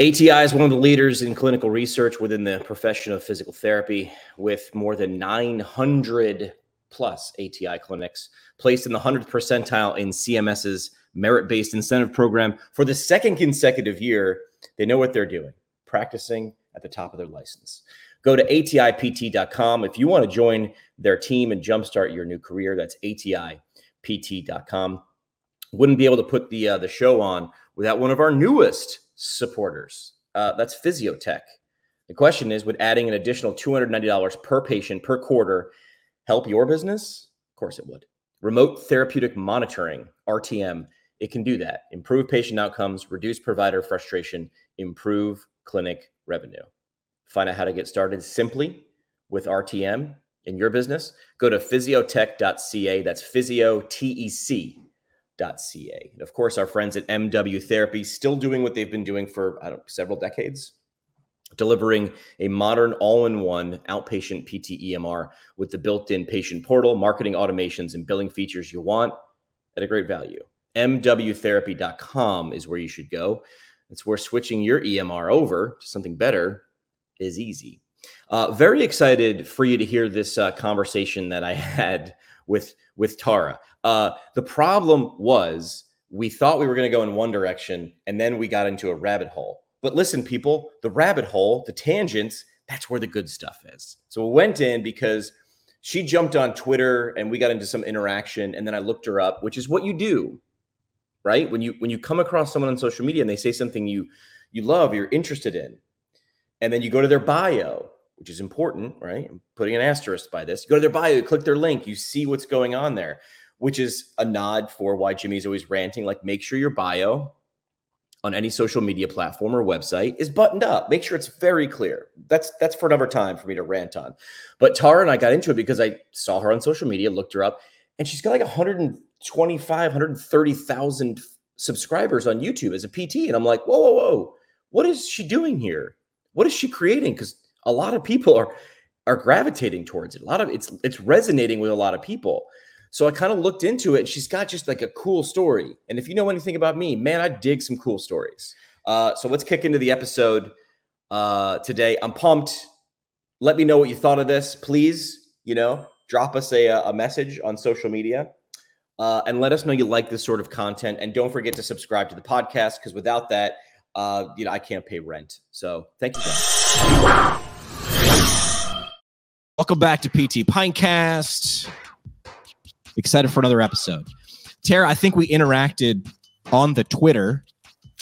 ATI is one of the leaders in clinical research within the profession of physical therapy, with more than 900 plus ATI clinics placed in the 100th percentile in CMS's merit based incentive program for the second consecutive year. They know what they're doing, practicing at the top of their license. Go to atipt.com if you want to join their team and jumpstart your new career. That's atipt.com. Wouldn't be able to put the uh, the show on without one of our newest supporters. Uh, that's Physiotec. The question is Would adding an additional $290 per patient per quarter help your business? Of course it would. Remote therapeutic monitoring, RTM, it can do that. Improve patient outcomes, reduce provider frustration, improve clinic revenue. Find out how to get started simply with RTM in your business. Go to physiotec.ca. That's physiotech And of course, our friends at MW Therapy still doing what they've been doing for I don't several decades, delivering a modern all-in-one outpatient PT EMR with the built-in patient portal, marketing automations, and billing features you want at a great value. MWtherapy.com is where you should go. It's where switching your EMR over to something better is easy. Uh, very excited for you to hear this uh, conversation that I had with with Tara. Uh, the problem was we thought we were going to go in one direction and then we got into a rabbit hole. But listen, people, the rabbit hole, the tangents, that's where the good stuff is. So we went in because she jumped on Twitter and we got into some interaction and then I looked her up, which is what you do. Right? When you when you come across someone on social media and they say something you you love, you're interested in, and then you go to their bio which is important, right? I'm putting an asterisk by this. You go to their bio, you click their link, you see what's going on there which is a nod for why Jimmy's always ranting. Like, make sure your bio on any social media platform or website is buttoned up. Make sure it's very clear. That's that's for another time for me to rant on. But Tara and I got into it because I saw her on social media, looked her up, and she's got like 125, 130,000 subscribers on YouTube as a PT. And I'm like, whoa, whoa, whoa, what is she doing here? What is she creating? Because a lot of people are are gravitating towards it. A lot of it's it's resonating with a lot of people. So I kind of looked into it. And she's got just like a cool story. And if you know anything about me, man, I dig some cool stories. Uh, so let's kick into the episode uh, today. I'm pumped. Let me know what you thought of this. Please, you know, drop us a, a message on social media. Uh, and let us know you like this sort of content. And don't forget to subscribe to the podcast because without that, uh, you know, I can't pay rent. So thank you guys. Welcome back to PT Pintcast. Excited for another episode. Tara, I think we interacted on the Twitter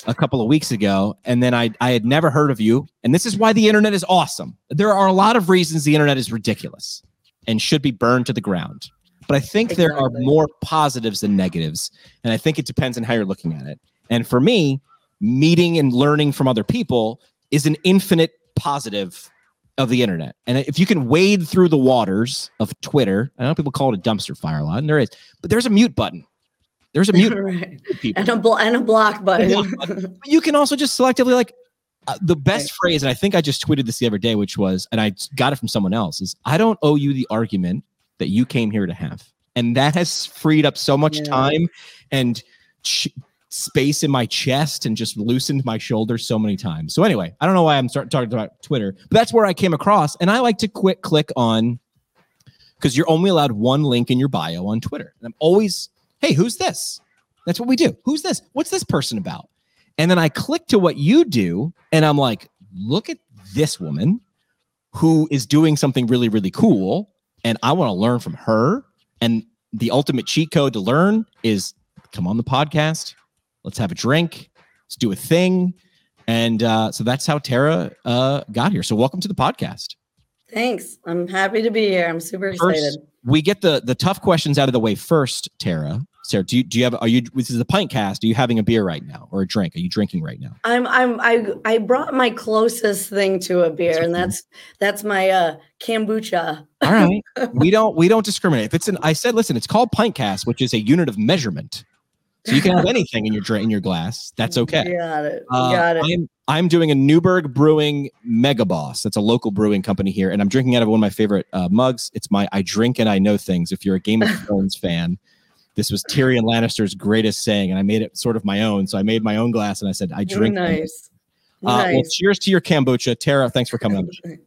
a couple of weeks ago, and then I, I had never heard of you. And this is why the internet is awesome. There are a lot of reasons the internet is ridiculous and should be burned to the ground. But I think exactly. there are more positives than negatives. And I think it depends on how you're looking at it. And for me, meeting and learning from other people is an infinite positive of the internet. And if you can wade through the waters of Twitter, I know people call it a dumpster fire a lot, and there is, but there's a mute button. There's a mute right. and a bl- and a block button. A block button. you can also just selectively like uh, the best right. phrase, and I think I just tweeted this the other day, which was, and I got it from someone else, is I don't owe you the argument that you came here to have, and that has freed up so much yeah. time and. Ch- space in my chest and just loosened my shoulders so many times. So anyway, I don't know why I'm starting talking about Twitter, but that's where I came across. And I like to quick click on because you're only allowed one link in your bio on Twitter. And I'm always, hey, who's this? That's what we do. Who's this? What's this person about? And then I click to what you do, and I'm like, look at this woman who is doing something really, really cool. And I want to learn from her. And the ultimate cheat code to learn is come on the podcast, Let's have a drink. Let's do a thing. And uh, so that's how Tara uh, got here. So welcome to the podcast. Thanks. I'm happy to be here. I'm super excited. First, we get the the tough questions out of the way first, Tara. Sarah, do you do you have are you this is the pint cast? Are you having a beer right now or a drink? Are you drinking right now? I'm I'm I I brought my closest thing to a beer, that's and that's that's my uh kombucha. All right. we don't we don't discriminate. If it's an I said, listen, it's called pint cast, which is a unit of measurement. So you can have anything in your drink in your glass. That's okay. Got it. Uh, Got it. I'm I'm doing a Newberg Brewing Mega Boss. That's a local brewing company here, and I'm drinking out of one of my favorite uh, mugs. It's my I drink and I know things. If you're a Game of Thrones fan, this was Tyrion Lannister's greatest saying, and I made it sort of my own. So I made my own glass, and I said I drink. Nice. Uh, well, cheers to your kombucha, Tara. Thanks for coming on.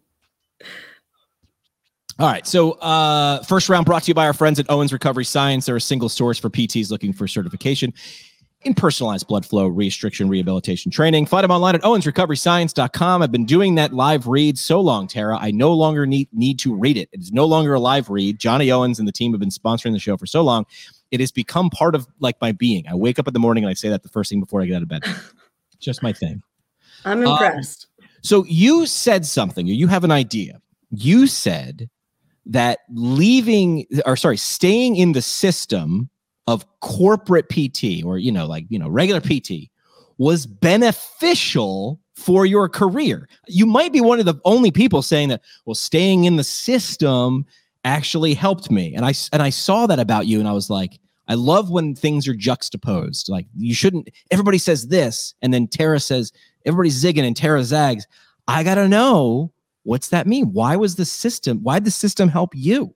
All right. So, uh, first round brought to you by our friends at Owens Recovery Science. They're a single source for PTs looking for certification in personalized blood flow restriction rehabilitation training. Find them online at owensrecoveryscience.com. I've been doing that live read so long, Tara. I no longer need, need to read it. It is no longer a live read. Johnny Owens and the team have been sponsoring the show for so long. It has become part of like my being. I wake up in the morning and I say that the first thing before I get out of bed. Just my thing. I'm Um, impressed. So you said something, you have an idea. You said that leaving, or sorry, staying in the system of corporate PT, or you know, like you know, regular PT, was beneficial for your career. You might be one of the only people saying that. Well, staying in the system actually helped me, and I and I saw that about you, and I was like. I love when things are juxtaposed. Like you shouldn't. Everybody says this, and then Tara says everybody's zigging and Tara zags. I gotta know what's that mean? Why was the system? Why did the system help you?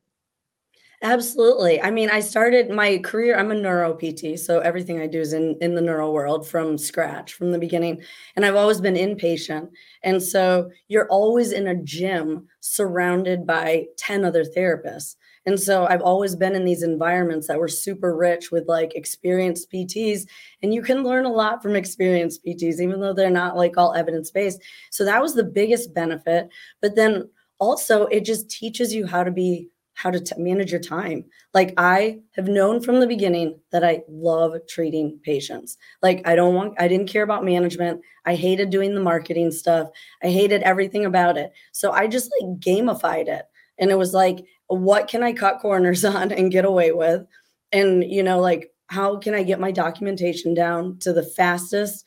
Absolutely. I mean, I started my career, I'm a neuro PT, so everything I do is in in the neuro world from scratch, from the beginning. And I've always been inpatient. And so you're always in a gym surrounded by 10 other therapists. And so I've always been in these environments that were super rich with like experienced PTs. And you can learn a lot from experienced PTs, even though they're not like all evidence based. So that was the biggest benefit. But then also, it just teaches you how to be how to t- manage your time. Like I have known from the beginning that I love treating patients. Like I don't want I didn't care about management. I hated doing the marketing stuff. I hated everything about it. So I just like gamified it. And it was like what can I cut corners on and get away with? And you know like how can I get my documentation down to the fastest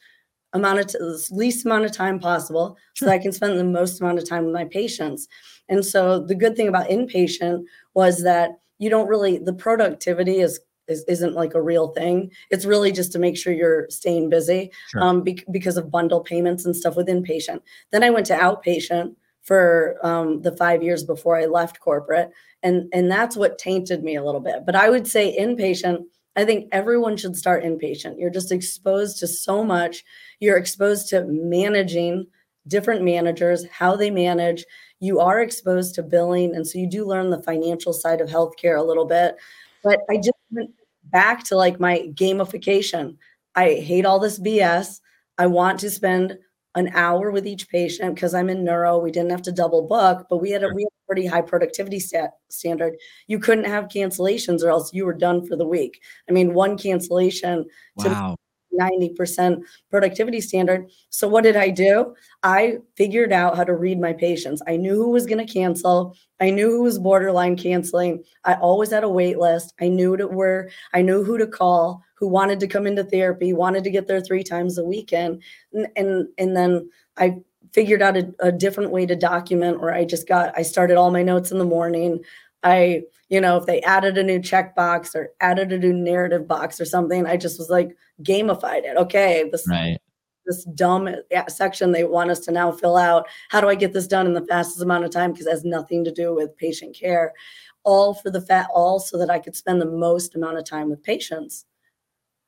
amount of t- least amount of time possible so that I can spend the most amount of time with my patients. And so the good thing about inpatient was that you don't really the productivity is, is isn't like a real thing. It's really just to make sure you're staying busy Sure. um, bec- because of bundle payments and stuff with inpatient. Then I went to outpatient for um, the five years before I left corporate, and and that's what tainted me a little bit. But I would say inpatient. I think everyone should start inpatient. You're just exposed to so much. You're exposed to managing different managers, how they manage. You are exposed to billing. And so you do learn the financial side of healthcare a little bit. But I just went back to like my gamification. I hate all this BS. I want to spend an hour with each patient because I'm in neuro. We didn't have to double book, but we had a, we had a pretty high productivity stat, standard. You couldn't have cancellations or else you were done for the week. I mean, one cancellation To- Wow. 90% productivity standard. So what did I do? I figured out how to read my patients. I knew who was going to cancel. I knew who was borderline canceling. I always had a wait list. I knew to where I knew who to call, who wanted to come into therapy, wanted to get there three times a weekend. And and, and then I figured out a, a different way to document where I just got I started all my notes in the morning. I, you know, if they added a new checkbox or added a new narrative box or something, I just was like gamified it. Okay, this Right. this dumb section they want us to now fill out. How do I get this done in the fastest amount of time? Because it has nothing to do with patient care. All for the fat, all so that I could spend the most amount of time with patients.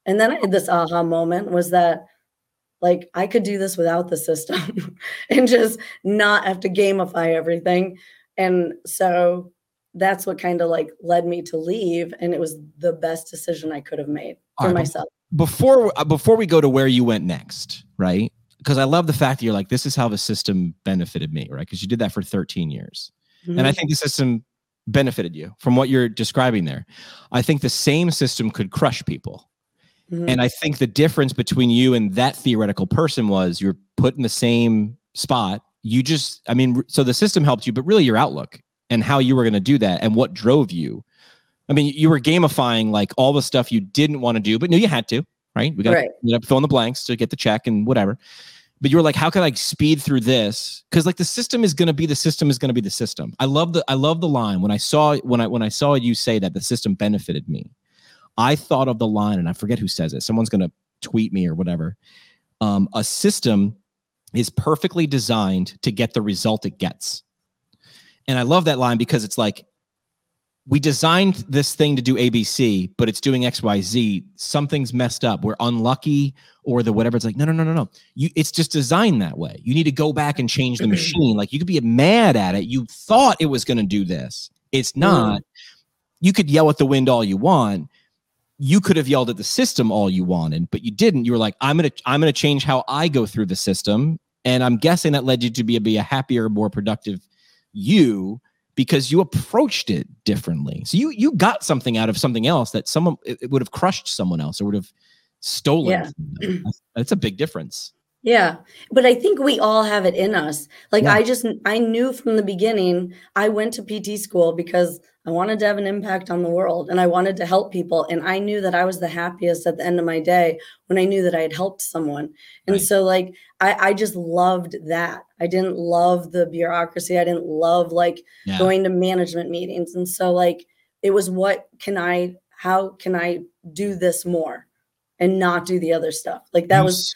And then I had this aha moment was that like I could do this without the system and just not have to gamify everything. And so that's what kind of like led me to leave. And it was the best decision I could have made for right, myself. Before uh, before we go to where you went next, right? Because I love the fact that you're like, this is how the system benefited me, right? Because you did that for 13 years. And I Mhm. think the system benefited you from what you're describing there. I think the same system could crush people. Mhm. And I think the difference between you and that theoretical person was you're put in the same spot. You just, I mean, so the system helped you, but really your outlook and how you were going to do that and what drove you. I mean, you were gamifying like all the stuff you didn't want to do, but knew you had to, right? We got Right. to fill in the blanks to get the check and whatever. But you were like, how can I speed through this? Because like the system is going to be the system is going to be the system. I love the I love the line when I saw when I when I saw you say that the system benefited me. I thought of the line, and I forget who says it. Someone's going to tweet me or whatever. Um, a system is perfectly designed to get the result it gets. And I love that line because it's like we designed this thing to do ABC, but it's doing XYZ. Something's messed up. We're unlucky, or the whatever. It's like, no, no, no, no, no. You, it's just designed that way. You need to go back and change the machine. Like you could be mad at it. You thought it was going to do this. It's not. Mm. You could yell at the wind all you want. You could have yelled at the system all you wanted, but you didn't. You were like, I'm gonna, I'm gonna change how I go through the system, and I'm guessing that led you to be be a happier, more productive you because you approached it differently. So you you got something out of something else that someone it, would have crushed someone else or would have stolen. Yeah. That's a big difference. Yeah. But I think we all have it in us. Like yeah. I just I knew from the beginning I went to PT school because I wanted to have an impact on the world and I wanted to help people and I knew that I was the happiest at the end of my day when I knew that I had helped someone. And right. so like I I just loved that. I didn't love the bureaucracy. I didn't love like yeah. going to management meetings. And so like it was what can I how can I do this more and not do the other stuff? Like that was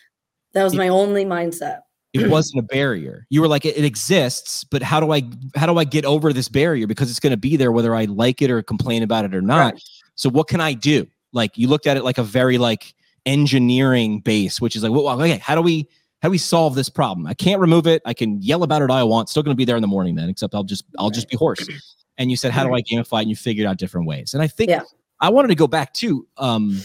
that was my only mindset. It wasn't a barrier. You were like, it, it exists, but how do I how do I get over this barrier? Because it's going to be there whether I like it or complain about it or not. Right. So what can I do? Like you looked at it like a very like engineering base, which is like, well, okay, how do we how do we solve this problem? I can't remove it. I can yell about it all I want. Still going to be there in the morning then, except I'll just I'll just be hoarse. And you said, how do I gamify? And you figured out different ways. And I think yeah. I wanted to go back to um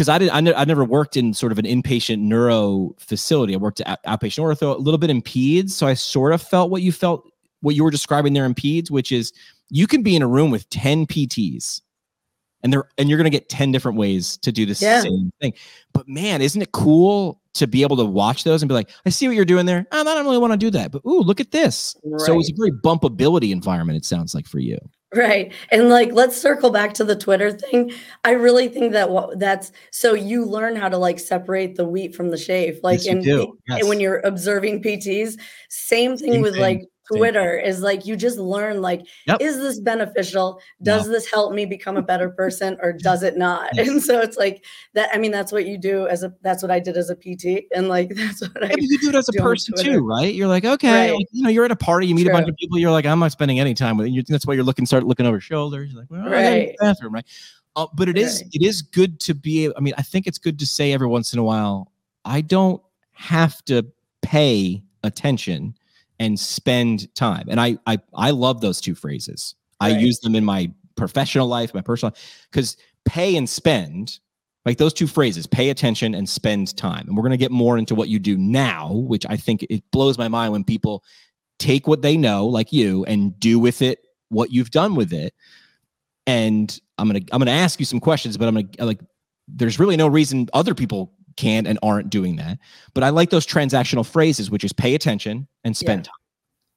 because I did I, ne- I never worked in sort of an inpatient neuro facility. I worked at outpatient ortho, a little bit in peds, so I sort of felt what you felt, what you were describing there in peds, which is you can be in a room with ten PTs, and they're and you're going to get ten different ways to do the yeah. same thing. But man, isn't it cool to be able to watch those and be like, I see what you're doing there. I don't really want to do that, but ooh, look at this. Right. So it's a very bumpability environment. It sounds like for you. Right. And like let's circle back to the Twitter thing. I really think that what that's so you learn how to like separate the wheat from the chaff. Like yes, and, yes. when you're observing PTs, same thing same with thing. like Twitter is like you just learn like yep. is this beneficial? Does no. this help me become a better person or does it not? Yes. And so it's like that I mean that's what you do as a that's what I did as a PT and like that's what I you do it as a person too, right? You're like okay, right. like, you know, you're at a party, you meet True. a bunch of people, you're like I'm not spending any time with you. That's why you're looking start looking over shoulders. You're like, well, right. bathroom, right? Uh, but it is right. it is good to be I mean, I think it's good to say every once in a while, I don't have to pay attention and spend time. And I I I love those two phrases. Right. I use them in my professional life, my personal because pay and spend, like those two phrases, pay attention and spend time. And we're going to get more into what you do now, which I think it blows my mind when people take what they know, like you, and do with it what you've done with it. And I'm gonna I'm gonna ask you some questions, but I'm gonna like there's really no reason other people can and aren't doing that. But I like those transactional phrases, which is pay attention and spend yeah. time.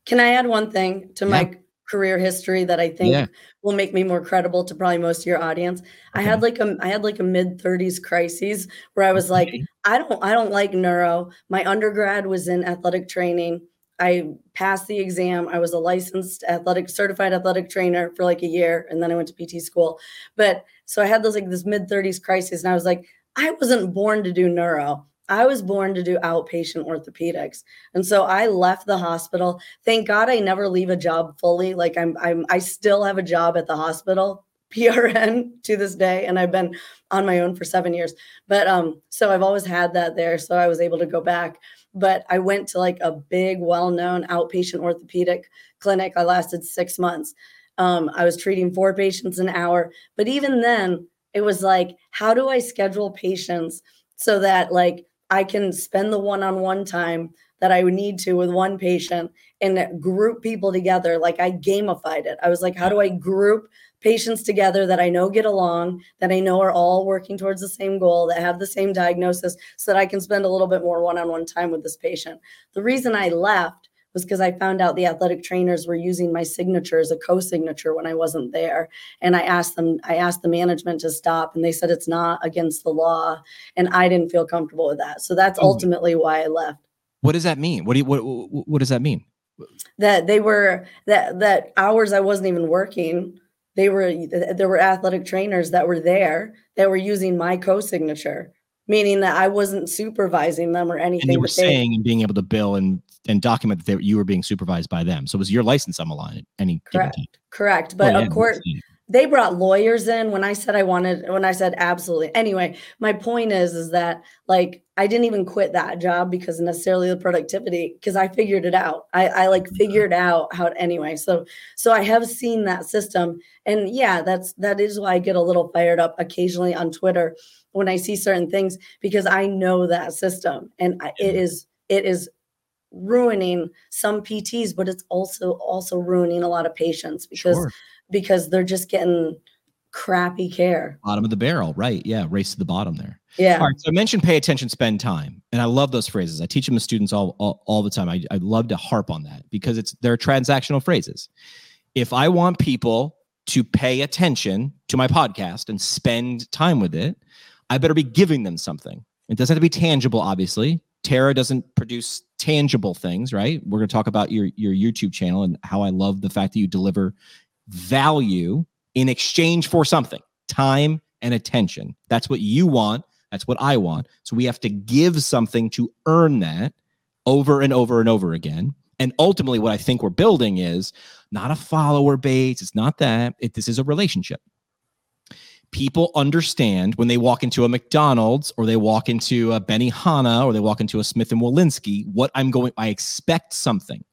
Can I add one thing to yeah. my career history that I think yeah. will make me more credible to probably most of your audience? Okay. I had like a I had like a mid 30s crisis where I was okay. like, I don't I don't like neuro. My undergrad was in athletic training. I passed the exam. I was a licensed athletic certified athletic trainer for like a year and then I went to PT school. But so I had this like this mid 30s crisis and I was like I wasn't born to do neuro. I was born to do outpatient orthopedics. And so I left the hospital. Thank God I never leave a job fully. Like I'm I'm I still have a job at the hospital, PRN to this day and I've been on my own for 7 years. But um so I've always had that there so I was able to go back. But I went to like a big well-known outpatient orthopedic clinic. I lasted 6 months. Um, I was treating four patients an hour, but even then it was like, how do I schedule patients so that like I can spend the one-on-one time that I would need to with one patient and group people together. Like I gamified it. I was like, how do I group patients together that I know get along, that I know are all working towards the same goal, that have the same diagnosis, so that I can spend a little bit more one on one time with this patient. The reason I left was because I found out the athletic trainers were using my signature as a co-signature when I wasn't there. And I asked them, I asked the management to stop, and they said it's not against the law. And I didn't feel comfortable with that. So that's oh. ultimately why I left. What does that mean? What do you, what what does that mean? That they were that that hours I wasn't even working. They were there were athletic trainers that were there that were using my co-signature meaning that I wasn't supervising them or anything. And you were but they- saying and being able to bill and and document that they, you were being supervised by them. So it was your license on the line at any Correct. correct, Oh, but yeah, of course, they brought lawyers in when I said I wanted when I said absolutely. Anyway, my point is is that like I didn't even quit that job because necessarily the productivity because I figured it out. I, I like mm-hmm. figured out how to, anyway. So so I have seen that system and yeah, that's that is why I get a little fired up occasionally on Twitter when I see certain things because I know that system and I, it is it is ruining some PTs but it's also also ruining a lot of patients because Sure. because they're just getting crappy care. Bottom of the barrel, right? Yeah, race to the bottom there. Yeah. All right. So I mentioned pay attention, spend time. And I love those phrases. I teach them to students all, all, all the time. I, I love to harp on that because it's they're transactional phrases. If I want people to pay attention to my podcast and spend time with it, I better be giving them something. It doesn't have to be tangible, obviously. Tara doesn't produce tangible things, right? We're going to talk about your your YouTube channel and how I love the fact that you deliver value in exchange for something, time and attention. That's what you want. That's what I want. So we have to give something to earn that over and over and over again. And ultimately, what I think we're building is not a follower base. It's not that. It, this is a relationship. People understand when they walk into a McDonald's or they walk into a Benihana or they walk into a Smith and Wollensky what I'm going. I expect something,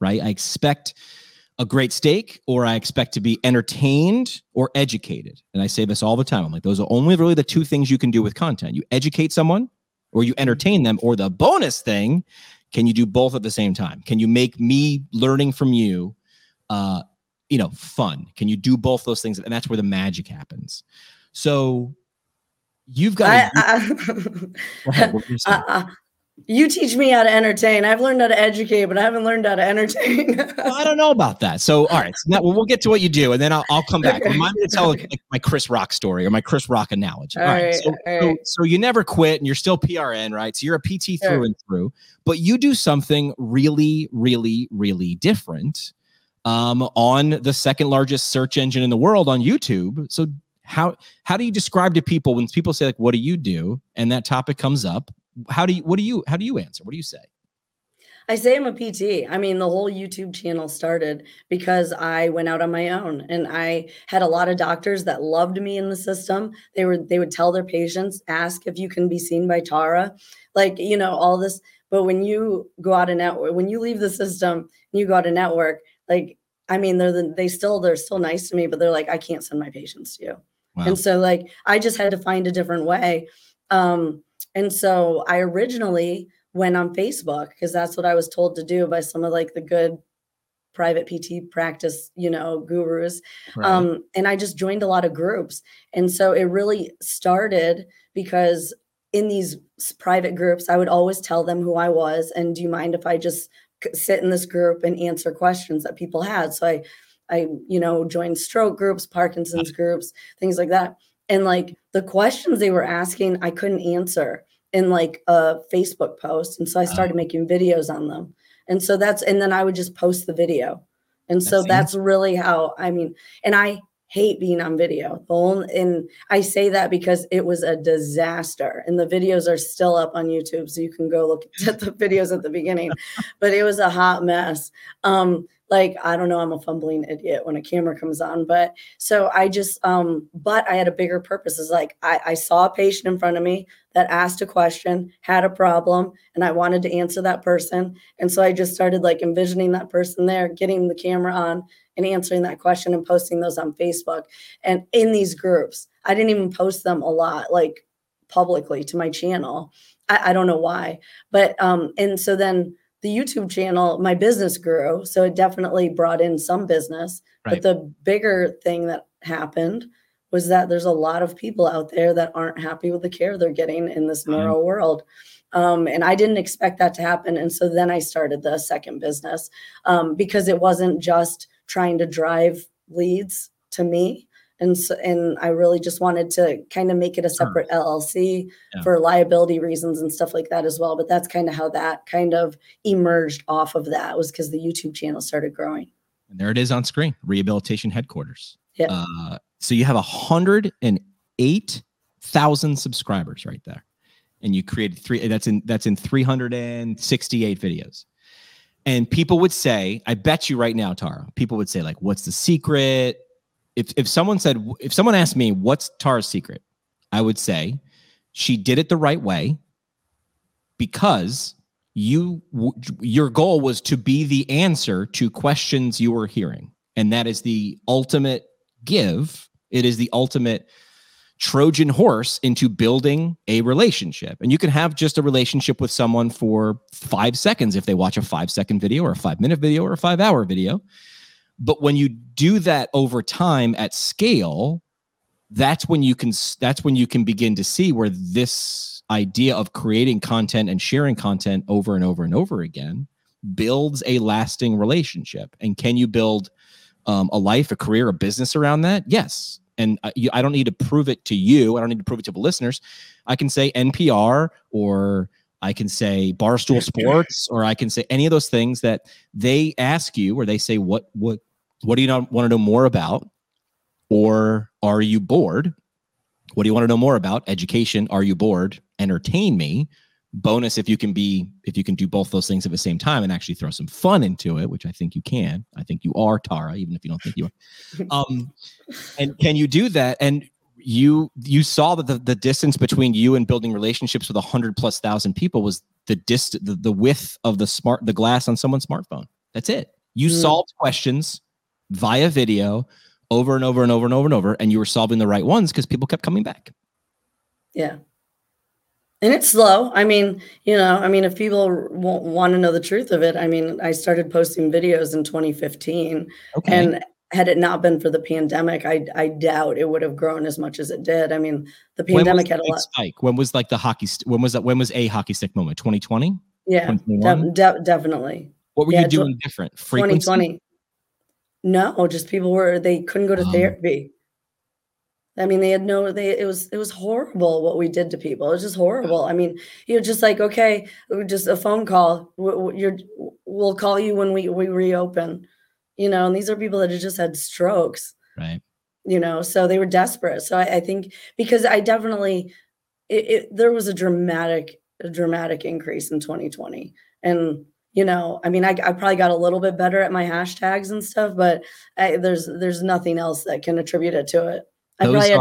right? I expect a great steak or I expect to be entertained or educated. And I say this all the time. I'm like, those are only really the two things you can do with content. You educate someone or you entertain them, or the bonus thing, can you do both at the same time? Can you make me learning from you uh, you know, fun? Can you do both those things? And that's where the magic happens. So you've got I, I, Go ahead, what were you uh, uh, you teach me how to entertain. I've learned how to educate, but I haven't learned how to entertain. Well, I don't know about that. So, all right, so now, well, we'll get to what you do, and then I'll, I'll come back. Okay. Remind me to tell Okay. like, my Chris Rock story or my Chris Rock analogy. All right, so, all so, right. so you never quit, and you're still PRN, right? So you're a PT Sure. through and through, but you do something really, really, really different um, on the second largest search engine in the world on YouTube. So how how do you describe to people when people say like, "What do you do?" and that topic comes up? How do you what do you how do you answer? What do you say? I say I'm a PT. I mean, the whole YouTube channel started because I went out on my own and I had a lot of doctors that loved me in the system. They were they would tell their patients, ask if you can be seen by Tara, like, you know, all this. But when you go out and network, when you leave the system and you go out and network, like, I mean, they're the, they still they're still nice to me, but they're like, I can't send my patients to you. Wow. And so like I just had to find a different way. Um, and so I originally went on Facebook because that's what I was told to do by some of like the good private PT practice, you know, gurus. Right. Um, and I just joined a lot of groups. And so it really started because in these private groups, I would always tell them who I was and do you mind if I just sit in this group and answer questions that people had? So I I, you know, joined stroke groups, Parkinson's mm-hmm. groups, things like that. And like the questions they were asking, I couldn't answer in like a Facebook post. And so I ah. started making videos on them. And so that's, and then I would just post the video. And so That's that's really how, I mean, and I hate being on video. The only, and I say that because it was a disaster. And the videos are still up on YouTube. So you can go look at the videos at the beginning. but it was a hot mess. Um, like I don't know, I'm a fumbling idiot when a camera comes on, but so I just um, but I had a bigger purpose. Is like I, I saw a patient in front of me that asked a question, had a problem, and I wanted to answer that person. And so I just started like envisioning that person there, getting the camera on and answering that question and posting those on Facebook and in these groups. I didn't even post them a lot, like publicly to my channel. I, I don't know why. But um, and so then the YouTube channel, my business grew. So it definitely brought in some business. Right. But the bigger thing that happened was that there's a lot of people out there that aren't happy with the care they're getting in this Mhm. world. Um, and I didn't expect that to happen. And so then I started the second business um, because it wasn't just trying to drive leads to me. And so, and I really just wanted to kind of make it a Sure. separate LLC Yeah. for liability reasons and stuff like that as well. But that's kind of how that kind of emerged off of that was because the YouTube channel started growing. And there it is on screen rehabilitation headquarters. Yeah. Uh, so you have 108,000 subscribers right there. And you created three that's in that's in 368 videos. And people would say i bet you right now tara people would say like what's the secret? If if someone said if someone asked me what's tara's secret? I would say she did it the right way because you your goal was to be the answer to questions you were hearing. And that is the ultimate give. It is the ultimate Trojan horse into building a relationship. And you can have just a relationship with someone for five seconds if they watch a five second video or a five minute video or a five hour video. But when you do that over time at scale, that's when you can that's when you can begin to see where this idea of creating content and sharing content over and over and over again builds a lasting relationship. And can you build um, a life, a career, a business around that? Yes and I, I don't need to prove it to you. I don't need to prove it to the listeners. I can say NPR or I can say Barstool Sports or I can say any of those things that they ask you or they say what what what do you want to know more about or are you bored? What do you want to know more about? Education, are you bored? Entertain me bonus if you can be if you can do both those things at the same time and actually throw some fun into it which i think you can. I think you are tara even if you don't think you are. Um and can you do that? And you you saw that the, the distance between you and building relationships with a hundred plus thousand people was the dist the, the width of the smart the glass on someone's smartphone. That's it. You mm. solved questions via video over and over and over and over and over and you were solving the right ones because people kept coming back. Yeah and it's slow. I mean, you know, I mean, if people want, want to know the truth of it, I mean, I started posting videos in 2015, okay. and had it not been for the pandemic, I I doubt it would have grown as much as it did. I mean, the pandemic had a lot. Spike? When was like the hockey? St- when was that? When was a hockey stick moment? 2020. Yeah, de- de- definitely. What were yeah, you doing different? Frequency? 2020. No, just people were they couldn't go to um, therapy. I mean, they had no, they, it was, it was horrible what we did to people. It was just horrible. I mean, you're just like, okay, just a phone call. You're, we'll call you when we, we reopen, you know, and these are people that had just had strokes. Right. You know, so they were desperate. So I, I think because I definitely, it, it, there was a dramatic, a dramatic increase in 2020. And, you know, I mean, I, I probably got a little bit better at my hashtags and stuff, but I, there's, there's nothing else that can attribute it to it. I probably had,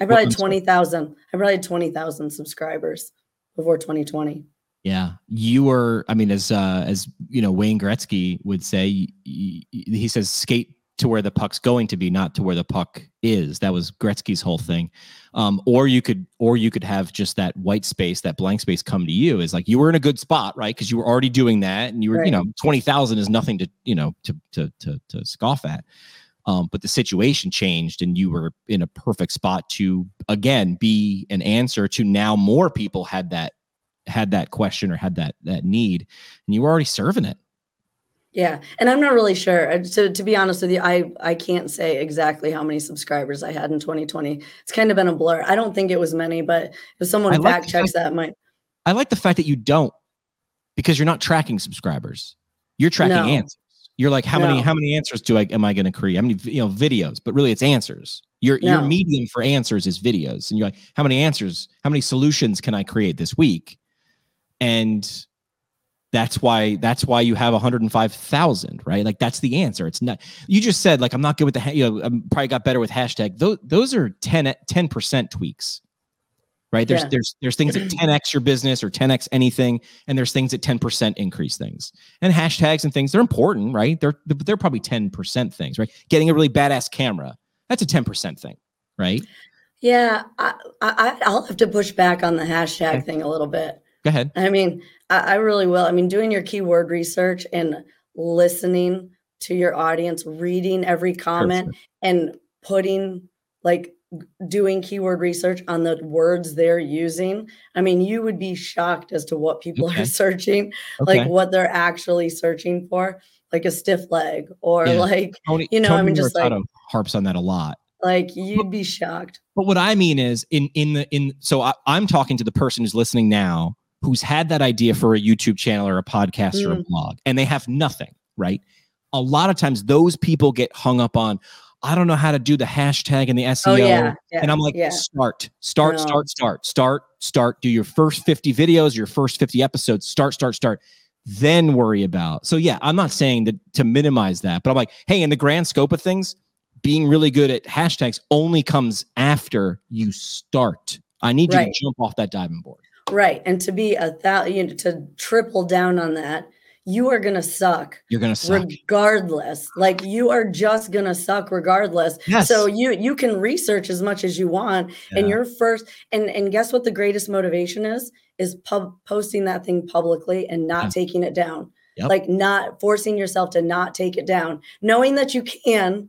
I probably had 20,000. I probably had 20,000 subscribers before 2020. Yeah, you were. I mean, as uh, as you know, Wayne Gretzky would say, he, he says, "Skate to where the puck's going to be, not to where the puck is." That was Gretzky's whole thing. Um, or you could, or you could have just that white space, that blank space, come to you. Is like you were in a good spot, right? Because you were already doing that, and you were, right. you know, twenty thousand is nothing to, you know, to to to to scoff at. Um, but the situation changed and you were in a perfect spot to again be an answer to now more people had that had that question or had that that need and you were already serving it. Yeah and i'm not really sure. To, to be honest with you i i can't say exactly how many subscribers i had in 2020 it's kind of been a blur. I don't think it was many but if someone like fact checks that might i like the fact that you don't because you're not tracking subscribers. You're tracking no. answers you're like, how no. many how many answers do I am I going to create? How many you know videos? But really, it's answers. Your no. your medium for answers is videos, and you're like, how many answers? How many solutions can I create this week? And that's why that's why you have 105,000, right? Like that's the answer. It's not you just said like I'm not good with the you know I'm probably got better with hashtag. Those those are 10 10% tweaks right? There's yeah. there's there's things that 10x your business or 10x anything, and there's things that 10% increase things. And hashtags and things they're important, right? They're they're probably 10% things, right? Getting a really badass camera that's a 10% thing, right? Yeah, I, I I'll have to push back on the hashtag okay. thing a little bit. Go ahead. I mean, I, I really will. I mean, doing your keyword research and listening to your audience, reading every comment, and putting like doing keyword research on the words they're using, I mean, you would be shocked as to what people okay. are searching, okay. like what they're actually searching for, like a stiff leg or yeah. like, Tony, you know, Tony I mean, just like harps on that a lot. Like you'd be shocked. But what I mean is in, in the, in, so I, I'm talking to the person who's listening now, who's had that idea for a YouTube channel or a podcast mm. or a mm. blog and they have nothing, right? A lot of times those people get hung up on, I don't know how to do the hashtag and the SEO. Oh yeah, yeah, and I'm like, yeah. start, start, No. start, start, start, start. Do your first 50 videos, your first 50 episodes. Start, start, start. Then worry about. So yeah, I'm not saying that to minimize that, but I'm like, hey, in the grand scope of things, being really good at hashtags only comes after you start. I need you to jump off that diving board. right. And to be a thousand, you know, to triple down on that, you are gonna suck You're gonna suck. regardless. Like you are just gonna suck regardless. Yes. So you you can research as much as you want, and your first and and guess what the greatest motivation is is pub posting that thing publicly and not Yeah. taking it down. Yep. Like not forcing yourself to not take it down, knowing that you can.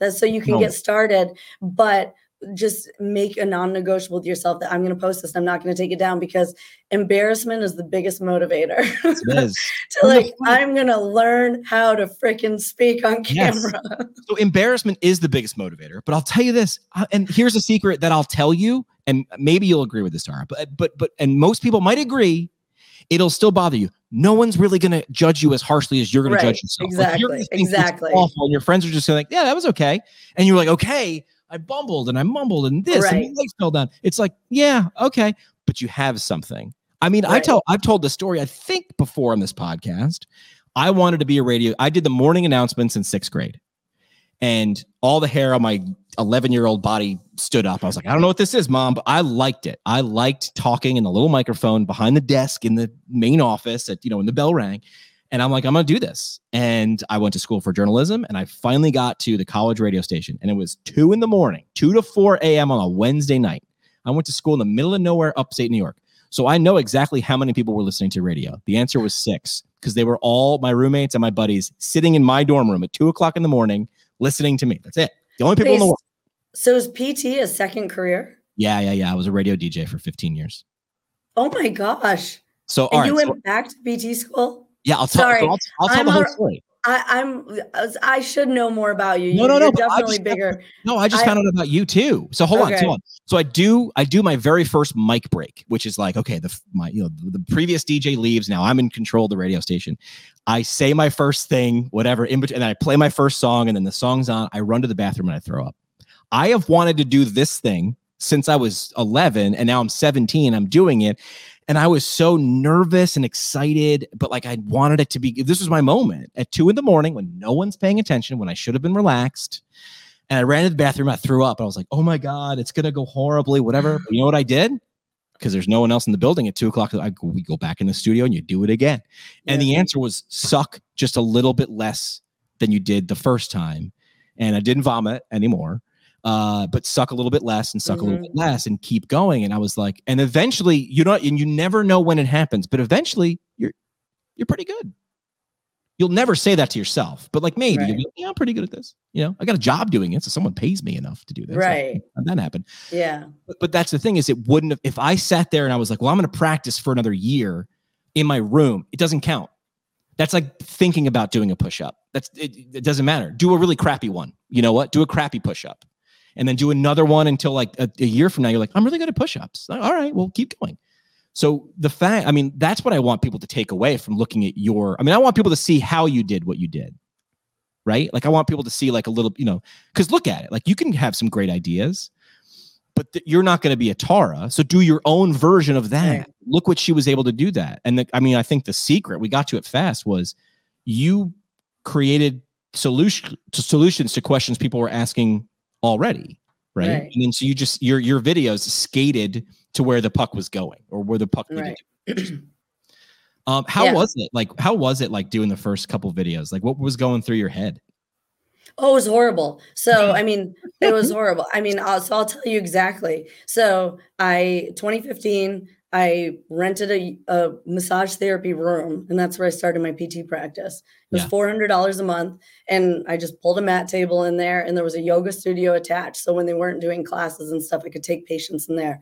That's so you can No. get started, but just make a non-negotiable with yourself that I'm going to post this. I'm not going to take it down because embarrassment is the biggest motivator. It is. to like, I'm going to learn how to freaking speak on Yes. camera. So embarrassment is the biggest motivator. But I'll tell you this, uh, and here's a secret that I'll tell you, and maybe you'll agree with this, Tara. But but but and most people might agree. It'll still bother you. No one's really going to judge you as harshly as you're going Right, to judge yourself. Like, you're exactly, gonna think it's exactly. awful, and your friends are just going like, "Yeah, that was okay," and you're like, "Okay, I bumbled and I mumbled and this and my legs fell down." It's like, "Yeah, okay," but you have something. I mean, I tell I've told the story I think before on this podcast. I wanted to be a radio. I did the morning announcements in sixth grade, and all the hair on my 11 year old body stood up. I was like, I don't know what this is, mom, but I liked it. I liked talking in the little microphone behind the desk in the main office at, you know, when the bell rang. And I'm like, I'm going to do this. And I went to school for journalism and I finally got to the college radio station and it was two in the morning, 2 to 4 a.m. on a Wednesday night. I went to school in the middle of nowhere, upstate New York. So I know exactly how many people were listening to radio. The answer was six because they were all my roommates and my buddies sitting in my dorm room at two o'clock in the morning listening to me. That's it. The only people in the world. So is PT a second career? Yeah, yeah, yeah. I was a radio DJ for 15 years. Oh my gosh. So, And right. you so- went back to PT school? Yeah, I'll tell, Sorry, I'll, I'll tell I'm the whole a- story. I, I'm I should know more about you. No, no, no, You're definitely bigger. No, I just I- found out about you too. So hold on, hold on. So I do, I do my very first mic break, which is like, okay, the my, you know, the, previous DJ leaves. Now I'm in control of the radio station. I say my first thing, whatever, in between, and then I play my first song, and then the song's on. I run to the bathroom and I throw up. I have wanted to do this thing since I was 11, and now I'm 17. I'm doing it, and I was so nervous and excited, but like I wanted it to be. This was my moment at two in the morning when no one's paying attention, when I should have been relaxed. And I ran to the bathroom. I threw up. I was like, "Oh my god, it's gonna go horribly." Whatever. But you know what I did? Because there's no one else in the building at two o'clock. I we go back in the studio and you do it again. And the answer was suck just a little bit less than you did the first time. And I didn't vomit anymore. Uh, but suck a little bit less and suck a little bit less and keep going. And I was like, and eventually, you know, and you never know when it happens, but eventually you're you're pretty good. You'll never say that to yourself, but like maybe you'll Right. like, yeah, I'm pretty good at this. You know, I got a job doing it, so someone pays me enough to do this. Right. And that happened. Yeah. But, but that's the thing is it wouldn't have if I sat there and I was like, well, I'm going to practice for another year in my room. It doesn't count. That's like thinking about doing a push up. That's it, it doesn't matter. Do a really crappy one. You know what? Do a crappy push up. And then do another one until like a, a year from now you're like, I'm really good at push ups. All right, well, keep going. So the fact, I mean, that's what I want people to take away from looking at your. I mean, I want people to see how you did what you did, right? Like I want people to see like a little, you know, because look at it. Like you can have some great ideas, but th- you're not going to be a Tara. So do your own version of that. Look what she was able to do that. And the, I mean, I think the secret we got to it fast was you created solution to solutions to questions people were asking already. Right? Right. And then so you just your your videos skated to where the puck was going or where the puck needed Right. um how Yeah. was it like how was it like doing the first couple videos like what was going through your head Oh, it was horrible. So, I mean, it was horrible. I mean, I'll, so I'll tell you exactly. So, I 2015, I rented a, a massage therapy room, and that's where I started my PT practice. It was Yeah. $400 a month, and I just pulled a mat table in there, and there was a yoga studio attached. So when they weren't doing classes and stuff, I could take patients in there.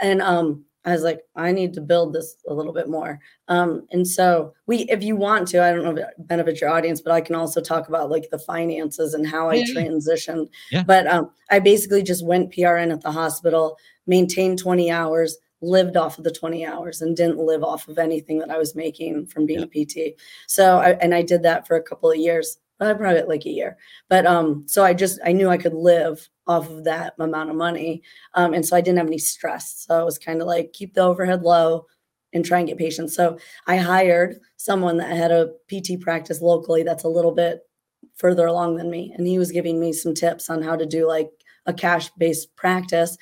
And um, I was like, I need to build this a little bit more. Um, and so we, if you want to, I don't know if it benefits your audience, but I can also talk about like the finances and how I Yeah, transitioned. Yeah. But um, I basically just went PRN at the hospital, maintained 20 hours, lived off of the 20 hours and didn't live off of anything that I was making from being a PT. So I, and I did that for a couple of years. I probably like a year. But um, so I just I knew I could live off of that amount of money, um, and so I didn't have any stress. So it was kind of like keep the overhead low and try and get patients. So I hired someone that had a PT practice locally that's a little bit further along than me, and he was giving me some tips on how to do like a cash based practice.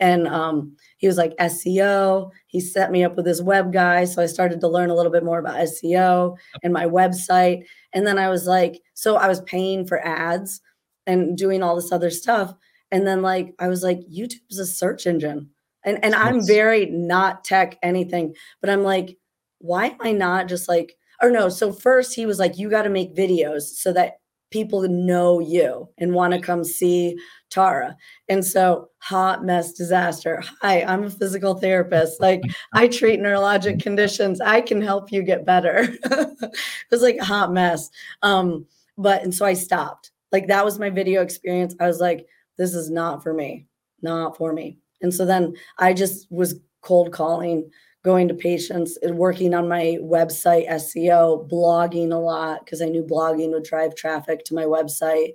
And um, he was like SEO. He set me up with this web guy. So I started to learn a little bit more about SEO and my website. And then I was like, so I was paying for ads and doing all this other stuff. And then like I was like, YouTube's a search engine. And and I'm very not tech anything, but I'm like, why am I not just like, or no, so first he was like, you got to make videos so that people know you and want to come see Tara. And so, hot mess disaster. Hi, I'm a physical therapist. Like, I treat neurologic conditions. I can help you get better. it was like a hot mess. Um, but, and so I stopped. Like, that was my video experience. I was like, this is not for me, not for me. And so then I just was cold calling going to patients and working on my website SEO, blogging a lot because I knew blogging would drive traffic to my website.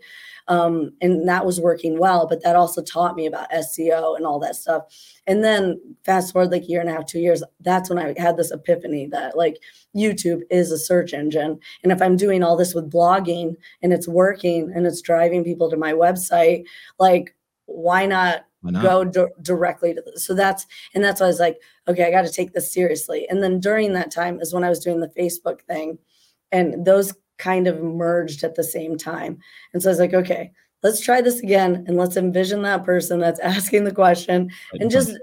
Um, and that was working well, but that also taught me about SEO and all that stuff. And then fast forward like a year and a half, two years, that's when I had this epiphany that like YouTube is a search engine. And if I'm doing all this with blogging and it's working and it's driving people to my website, like why not go d- directly to this. So that's and that's why I was like, okay, I got to take this seriously. And then during that time is when I was doing the Facebook thing, and those kind of merged at the same time. And so I was like, okay, let's try this again, and let's envision that person that's asking the question, and just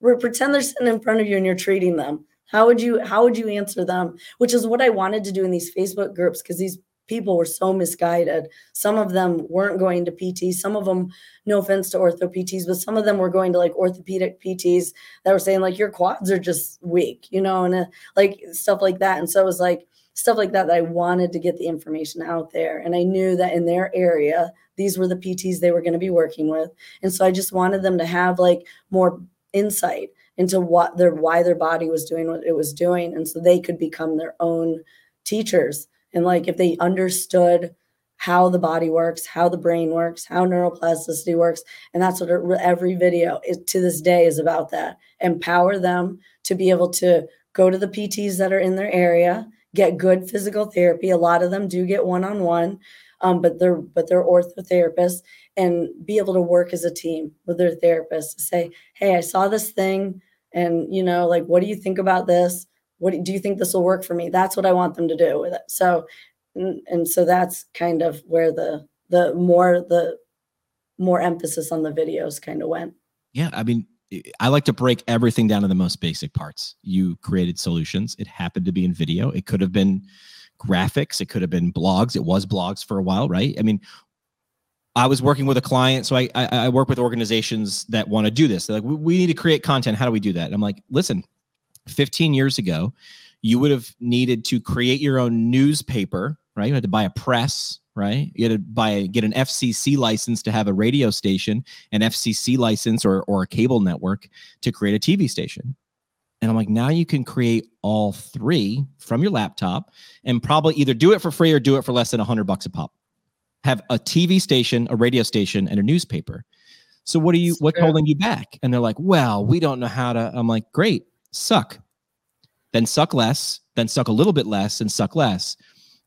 re- pretend they're sitting in front of you and you're treating them. How would you how would you answer them? Which is what I wanted to do in these Facebook groups because these people were so misguided. Some of them weren't going to PT. Some of them, no offense to ortho PTs, but some of them were going to like orthopedic PTs that were saying like your quads are just weak, you know, and uh, like stuff like that. And so it was like stuff like that that I wanted to get the information out there. And I knew that in their area, these were the PTs they were going to be working with. And so I just wanted them to have like more insight into what their why their body was doing what it was doing and so they could become their own teachers and like if they understood how the body works, how the brain works, how neuroplasticity works. And that's what every video is, to this day is about that. Empower them to be able to go to the PTs that are in their area, get good physical therapy. A lot of them do get one-on-one, um, but they're but they're orthotherapists and be able to work as a team with their therapist to say, hey, I saw this thing and you know, like, what do you think about this? What do you think this will work for me that's what i want them to do with it so and, and so that's kind of where the the more the more emphasis on the videos kind of went yeah i mean I like to break everything down to the most basic parts. You created solutions. It happened to be in video. It could have been graphics. It could have been blogs. It was blogs for a while, right? I mean, I was working with a client, so I I, I work with organizations that want to do this. They're like, we, need to create content. How do we do that? And I'm like, listen, 15 years ago, you would have needed to create your own newspaper, right? You had to buy a press, right? You had to buy get an FCC license to have a radio station, an FCC license or or a cable network to create a TV station. And I'm like, now you can create all three from your laptop and probably either do it for free or do it for less than 100 bucks a pop. Have a TV station, a radio station, and a newspaper. So what are you? What's holding you back? And they're like, well, we don't know how to. I'm like, great suck, then suck less, then suck a little bit less, and suck less.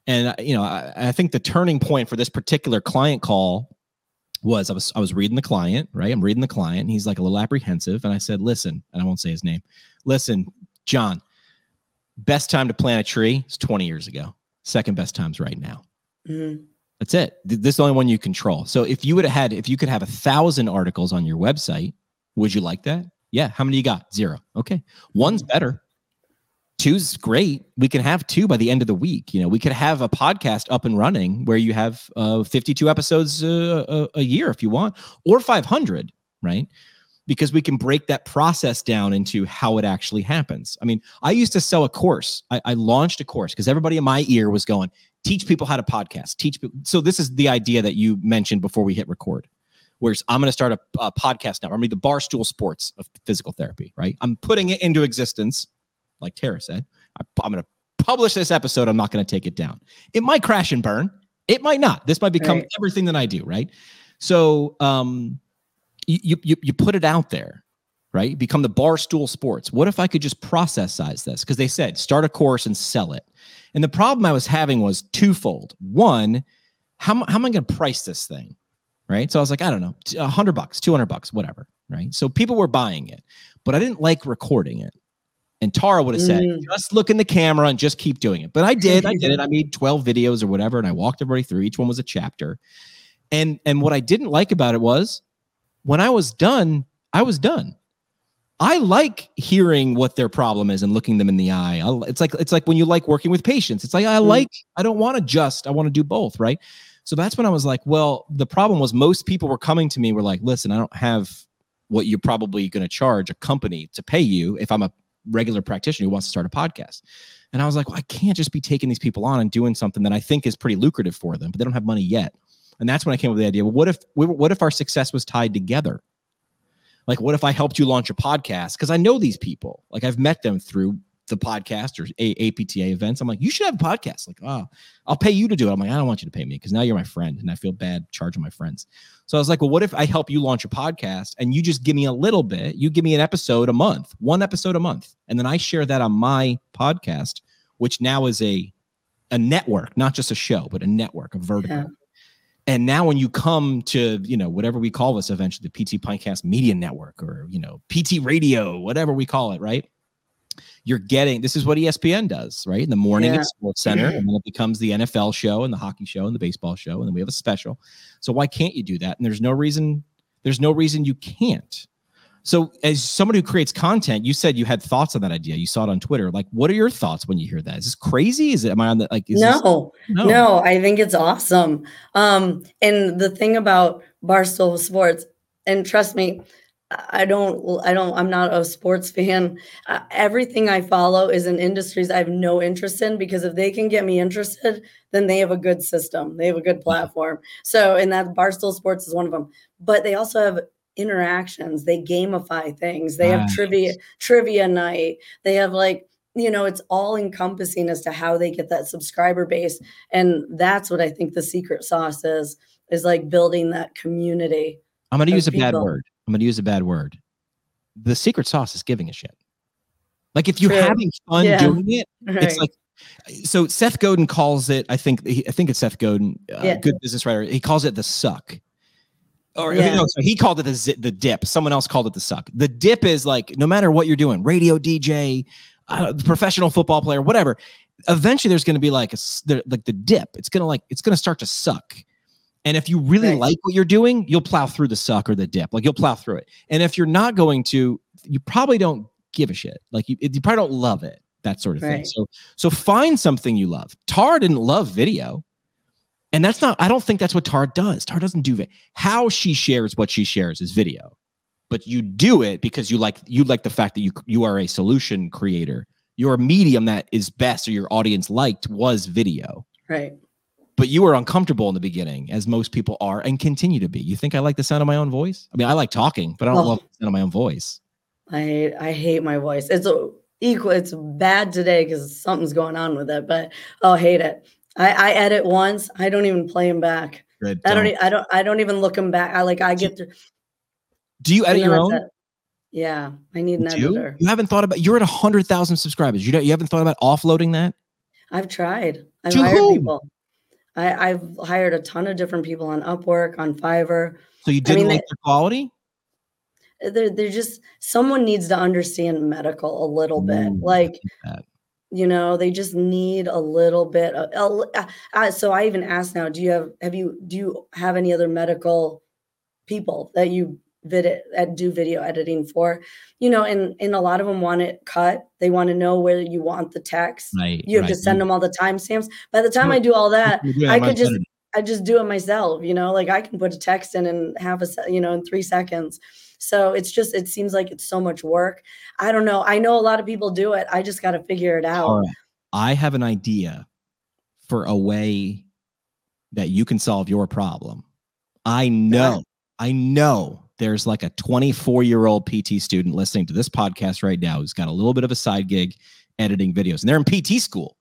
And uh, you know, I, I think the turning point for this particular client call was I was I was reading the client, right? I'm reading the client, and he's like a little apprehensive, and I said, "Listen," and I won't say his name. Listen, John, best time to plant a tree is 20 years ago. Second best time's right now. Mm-hmm. That's it. This is the only one you control. So if you would have had, if you could have a thousand articles on your website, would you like that? Yeah. How many you got? Zero. Okay. One's mm-hmm. better. Two's great. We can have two by the end of the week. You know, we could have a podcast up and running where you have uh, 52 episodes uh, a, a year if you want, or 500, right? Because we can break that process down into how it actually happens. I mean, I used to sell a course. I, I launched a course because everybody in my ear was going, teach people how to podcast. Teach people. So this is the idea that you mentioned before we hit record whereas I'm going to start a, a podcast now. I'm going to be the barstool sports of physical therapy, right? I'm putting it into existence, like Tara said. I, I'm going to publish this episode. I'm not going to take it down. It might crash and burn. It might not. This might become Right. everything that I do, right? So um you you you put it out there, right? Become the barstool sports. What if I could just process size this? Because they said start a course and sell it. And the problem I was having was twofold. One, how, how am I going to price this thing? Right. So I was like, I don't know, a hundred bucks, 200 bucks, whatever. Right. So people were buying it, but I didn't like recording it. And Tara would have said, Mm. just look in the camera and just keep doing it. But I did, I did it. I made 12 videos or whatever, and I walked everybody through. Each one was a chapter. And and what I didn't like about it was when I was done, I was done. I like hearing what their problem is and looking them in the eye. I'll, it's like it's like when you like working with patients. It's like I Mm. like I don't want to just I want to do both, right? So that's when I was like, well, the problem was most people were coming to me were like, listen, I don't have what you're probably going to charge a company to pay you if I'm a regular practitioner who wants to start a podcast. And I was like, well, I can't just be taking these people on and doing something that I think is pretty lucrative for them, but they don't have money yet. And that's when I came up with the idea. Well, what if what if our success was tied together? Like, what if I helped you launch a podcast? Because I know these people. Like, I've met them through the podcast or a- APTA events. I'm like, you should have a podcast. Like, oh, I'll pay you to do it. I'm like, I don't want you to pay me because now you're my friend, and I feel bad charging my friends. So I was like, well, what if I help you launch a podcast and you just give me a little bit? You give me an episode a month, one episode a month, and then I share that on my podcast, which now is a a network, not just a show, but a network, a vertical. Yeah. And now when you come to, you know, whatever we call this eventually, the PT Podcast Media Network or, you know, PT Radio, whatever we call it, right? You're getting this is what ESPN does, right? In the morning Yeah. at SportsCenter, and then it becomes the NFL show and the hockey show and the baseball show, and then we have a special. So why can't you do that? And there's no reason, there's no reason you can't. So as somebody who creates content, you said you had thoughts on that idea. You saw it on Twitter. Like, what are your thoughts when you hear that? Is this crazy? Is it am I on the like is this- no, no, I think it's awesome. Um, and the thing about Barstool Sports, and trust me, I don't, I don't, I'm not a sports fan. Uh, everything I follow is in industries I have no interest in because if they can get me interested, then they have a good system. They have a good platform. So, and that Barstool Sports is one of them. But they also have interactions. They gamify things. They have Nice. trivia, trivia night. They have like, you know, it's all encompassing as to how they get that subscriber base. And that's what I think the secret sauce is, is like building that community. I'm going to use a bad word. I'm going to use a bad word. The secret sauce is giving a shit. Like if you're True. having fun Yeah. doing it, Right. it's like so Seth Godin calls it I think I think it's Seth Godin, uh, Yeah. good business writer. He calls it the suck. Or Yeah. no, so he called it the the dip. Someone else called it the suck. The dip is like no matter what you're doing, radio DJ, uh, professional football player, whatever. Eventually, there's going to be like a like the dip. It's gonna like it's gonna start to suck. And if you really Right. like what you're doing, you'll plow through the suck or the dip. Like you'll plow through it. And if you're not going to, you probably don't give a shit. Like you, you probably don't love it. That sort of thing. So so find something you love. Tar didn't love video. And that's not, I don't think that's what Tar does. Tar doesn't do it. How she shares what she shares is video. But you do it because you like you like the fact that you you are a solution creator. Your medium that is best or your audience liked was video. right. But you were uncomfortable in the beginning, as most people are and continue to be. You think I like the sound of my own voice? I mean, I like talking, but I don't Oh. love the sound of my own voice. I hate, I hate my voice. It's a, equal. It's bad today because something's going on with it. But oh, I hate it. I, I edit once. I don't even play them back. Good. I don't. don't. I don't. I don't even look them back. I like. I get to. Do you edit your own? it. Yeah, I need an You editor. You haven't thought about. You're at hundred thousand subscribers. You don't. You haven't thought about offloading that. I've tried. I've To hired whom? people. I, I've hired a ton of different people on Upwork, on Fiverr. So you didn't mean, like the quality. They're, they're just someone needs to understand medical a little bit. Ooh, I Like you know they just need a little bit of, uh, uh, so i even asked now do you have have you do you have any other medical people that you vid do video editing for you know and and a lot of them want it cut. They want to know where you want the text. Right. you have to send them all the timestamps. By the time i do all that I could just- i just do it myself you know? Like i can put a text in in half a you know in three seconds. So it's just it seems like it's so much work. I don't know. I know a lot of people do it. I just got to figure it out. Right. I have an idea for a way that you can solve your problem. I know, I know there's like a 24 year old PT student listening to this podcast right now who's got a little bit of a side gig editing videos and they're in PT school.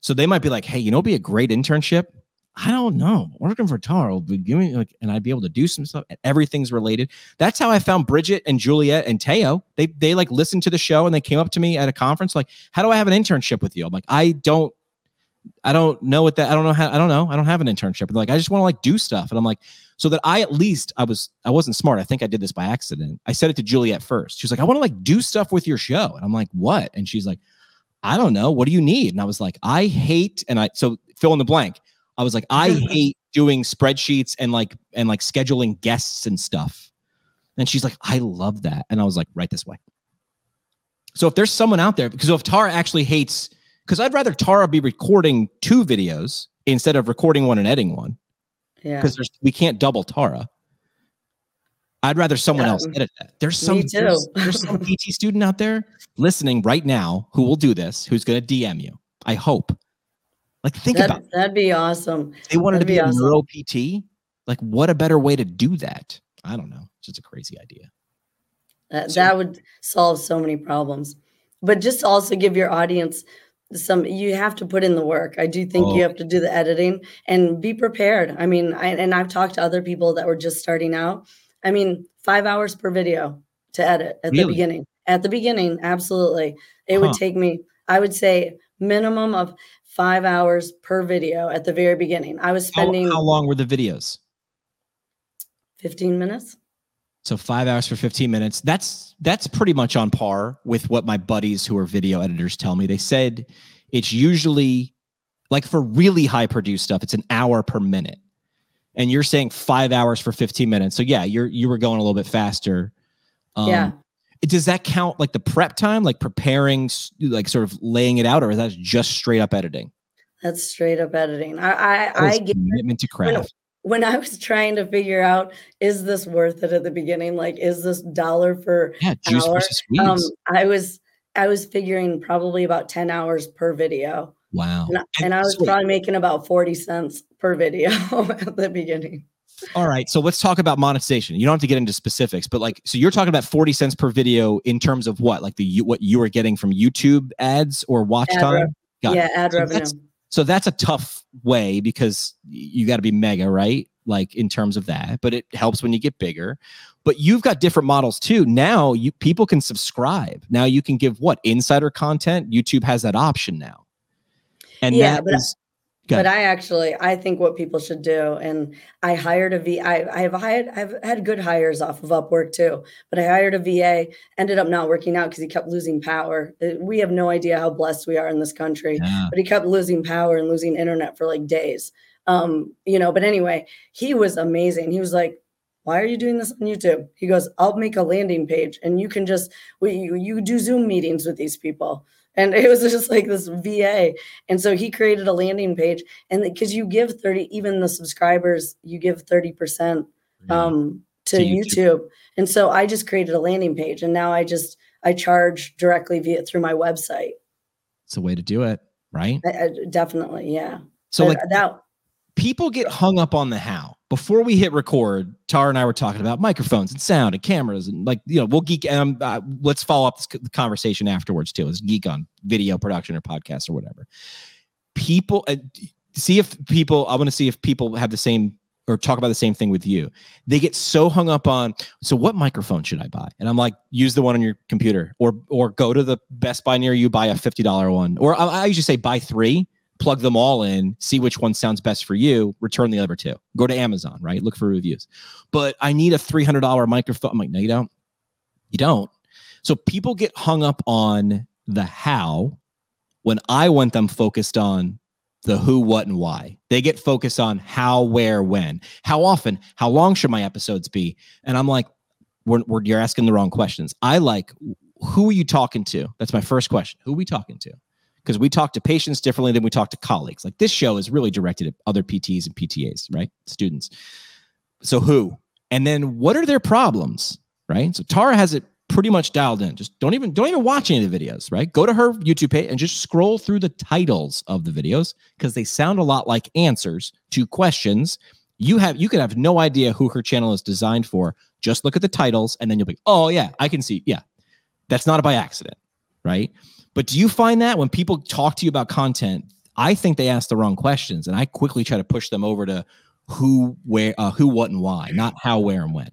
So they might be like, hey, you know, be a great internship. I don't know. Working for Tara will be giving like, and I'd be able to do some stuff. Everything's related. That's how I found Bridget and Juliet and Teo. They they like listened to the show and they came up to me at a conference like, "How do I have an internship with you?" I'm like, "I don't, I don't know what that. I don't know how. I don't know. I don't have an internship." And like, I just want to like do stuff. And I'm like, so that I at least I was I wasn't smart. I think I did this by accident. I said it to Juliet first. She was like, "I want to like do stuff with your show," and I'm like, "What?" And she's like, "I don't know. What do you need?" And I was like, "I hate," and I so fill in the blank. I was like, I hate doing spreadsheets and like and like scheduling guests and stuff. And she's like, I love that. And I was like, right this way. So if there's someone out there, because if Tara actually hates, because I'd rather Tara be recording two videos instead of recording one and editing one. Yeah. Because there's we can't double Tara. I'd rather someone Yeah. else edit that. There's some there's, there's some PT student out there listening right now who will do this, who's gonna DM you. I hope. Like think That, about that'd be awesome. they wanted to That'd be, be a awesome. neuro PT. Like, what a better way to do that? I don't know. It's just a crazy idea. That, So- that would solve so many problems. But just to also give your audience some, you have to put in the work. I do think Oh. you have to do the editing and be prepared. I mean, I, and I've talked to other people that were just starting out. I mean, five hours per video to edit at the beginning. At the beginning, absolutely. It would take me, I would say, minimum of five hours per video at the very beginning. I was How, spending how long were the videos? 15 minutes. So five hours for 15 minutes. That's that's pretty much on par with what my buddies who are video editors tell me. They said it's usually like for really high produced stuff, it's an hour per minute. And you're saying five hours for 15 minutes. So yeah, you're you were going a little bit faster. Um, Yeah. Does that count like the prep time, like preparing, like sort of laying it out, or is that just straight up editing? That's straight up editing. I I, I get commitment to craft. When I was trying to figure out is this worth it at the beginning? Like, is this dollar for Yeah, juice hour, um I was I was figuring probably about 10 hours per video. wow. And, I- and I was so- probably making about 40 cents per video at the beginning. all right. So let's talk about monetization. You don't have to get into specifics, but like, so you're talking about 40 cents per video in terms of what? Like the what you were getting from YouTube ads or watch Ad time? rev- Got it. yeah, ad So revenue. So that's a tough way because you got to be mega, right? Like in terms of that, but it helps when you get bigger. But you've got different models too. Now you people can subscribe. Now you can give what insider content. YouTube has that option now. And Yeah, that is- But. I actually, I think what people should do, and I hired a V. I, I have hired, I've had good hires off of Upwork too. But I hired a VA, ended up not working out because he kept losing power. Uh, We have no idea how blessed we are in this country, Yeah. but he kept losing power and losing internet for like days. Um, you know. But anyway, he was amazing. He was like, "Why are you doing this on YouTube?" He goes, "I'll make a landing page, and you can just we you, you do Zoom meetings with these people." And it was just like this VA. And so he created a landing page and because you give 30 even the subscribers you give 30% um to, To YouTube. YouTube. and so i just created a landing page and now i just i charge directly via through my website it's a way to do it, right? I, I- definitely yeah So Uh, like that people get hung up on the how. Before we hit record, Tara and I were talking about microphones and sound and cameras and like you know we'll geek. Um, uh, let's follow up this conversation afterwards too. Let's geek on video production or podcast or whatever. People uh, see if people. I want to see if people have the same or talk about the same thing with you. They get so hung up on. So what microphone should I buy? And I'm like, use the one on your computer, or or go to the Best Buy near you, buy a fifty dollar one, or I, I usually say buy three plug them all in, see which one sounds best for you, return the other two. Go to Amazon, right? Look for reviews. But I need a $300 microphone. I'm like, no, you don't. You don't. So people get hung up on the how when I want them focused on the who, what, and why. They get focused on how, where, when, how often, how long should my episodes be? And I'm like, we're, we're, you're asking the wrong questions. I like, who are you talking to? That's my first question. Who are we talking to? Because we talk to patients differently than we talk to colleagues. Like this show is really directed at other PTs and PTAs, right? Students. So who? And then what are their problems, right? So Tara has it pretty much dialed in. Just don't even don't even watch any of the videos, right? Go to her YouTube page and just scroll through the titles of the videos because they sound a lot like answers to questions. You have you could have no idea who her channel is designed for. Just look at the titles and then you'll be, oh yeah, I can see. Yeah. That's not by accident, right? But do you find that when people talk to you about content, I think they ask the wrong questions, and I quickly try to push them over to who, where, uh, who, what, and why, not how, where, and when.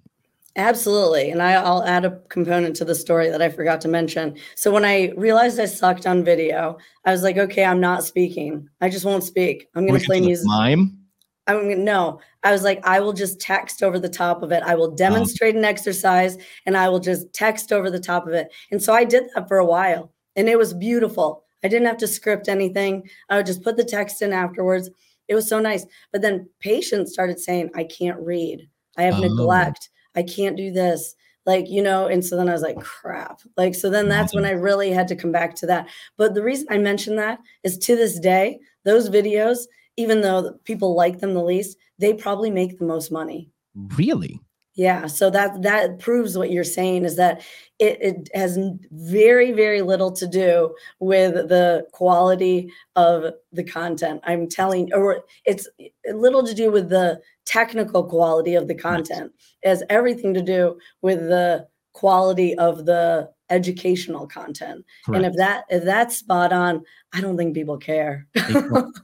Absolutely. And I, will add a component to the story that I forgot to mention. So when I realized I sucked on video, I was like, okay, I'm not speaking. I just won't speak. I'm going to play music. Mime? I'm going no. I was like, I will just text over the top of it. I will demonstrate an exercise and I will just text over the top of it. And so I did that for a while and it was beautiful. I didn't have to script anything. I would just put the text in afterwards. It was so nice. But then patients started saying, I can't read. I have oh. neglect. I can't do this. Like, you know, and so then I was like, crap. Like, so then that's when I really had to come back to that. But the reason I mention that is to this day, those videos, even though people like them the least, they probably make the most money. Really? Yeah. So that that proves what you're saying is that it, it has very, very little to do with the quality of the content. I'm telling, or it's little to do with the technical quality of the content. It has everything to do with the quality of the educational content. Correct. And if that if that's spot on, I don't think people care.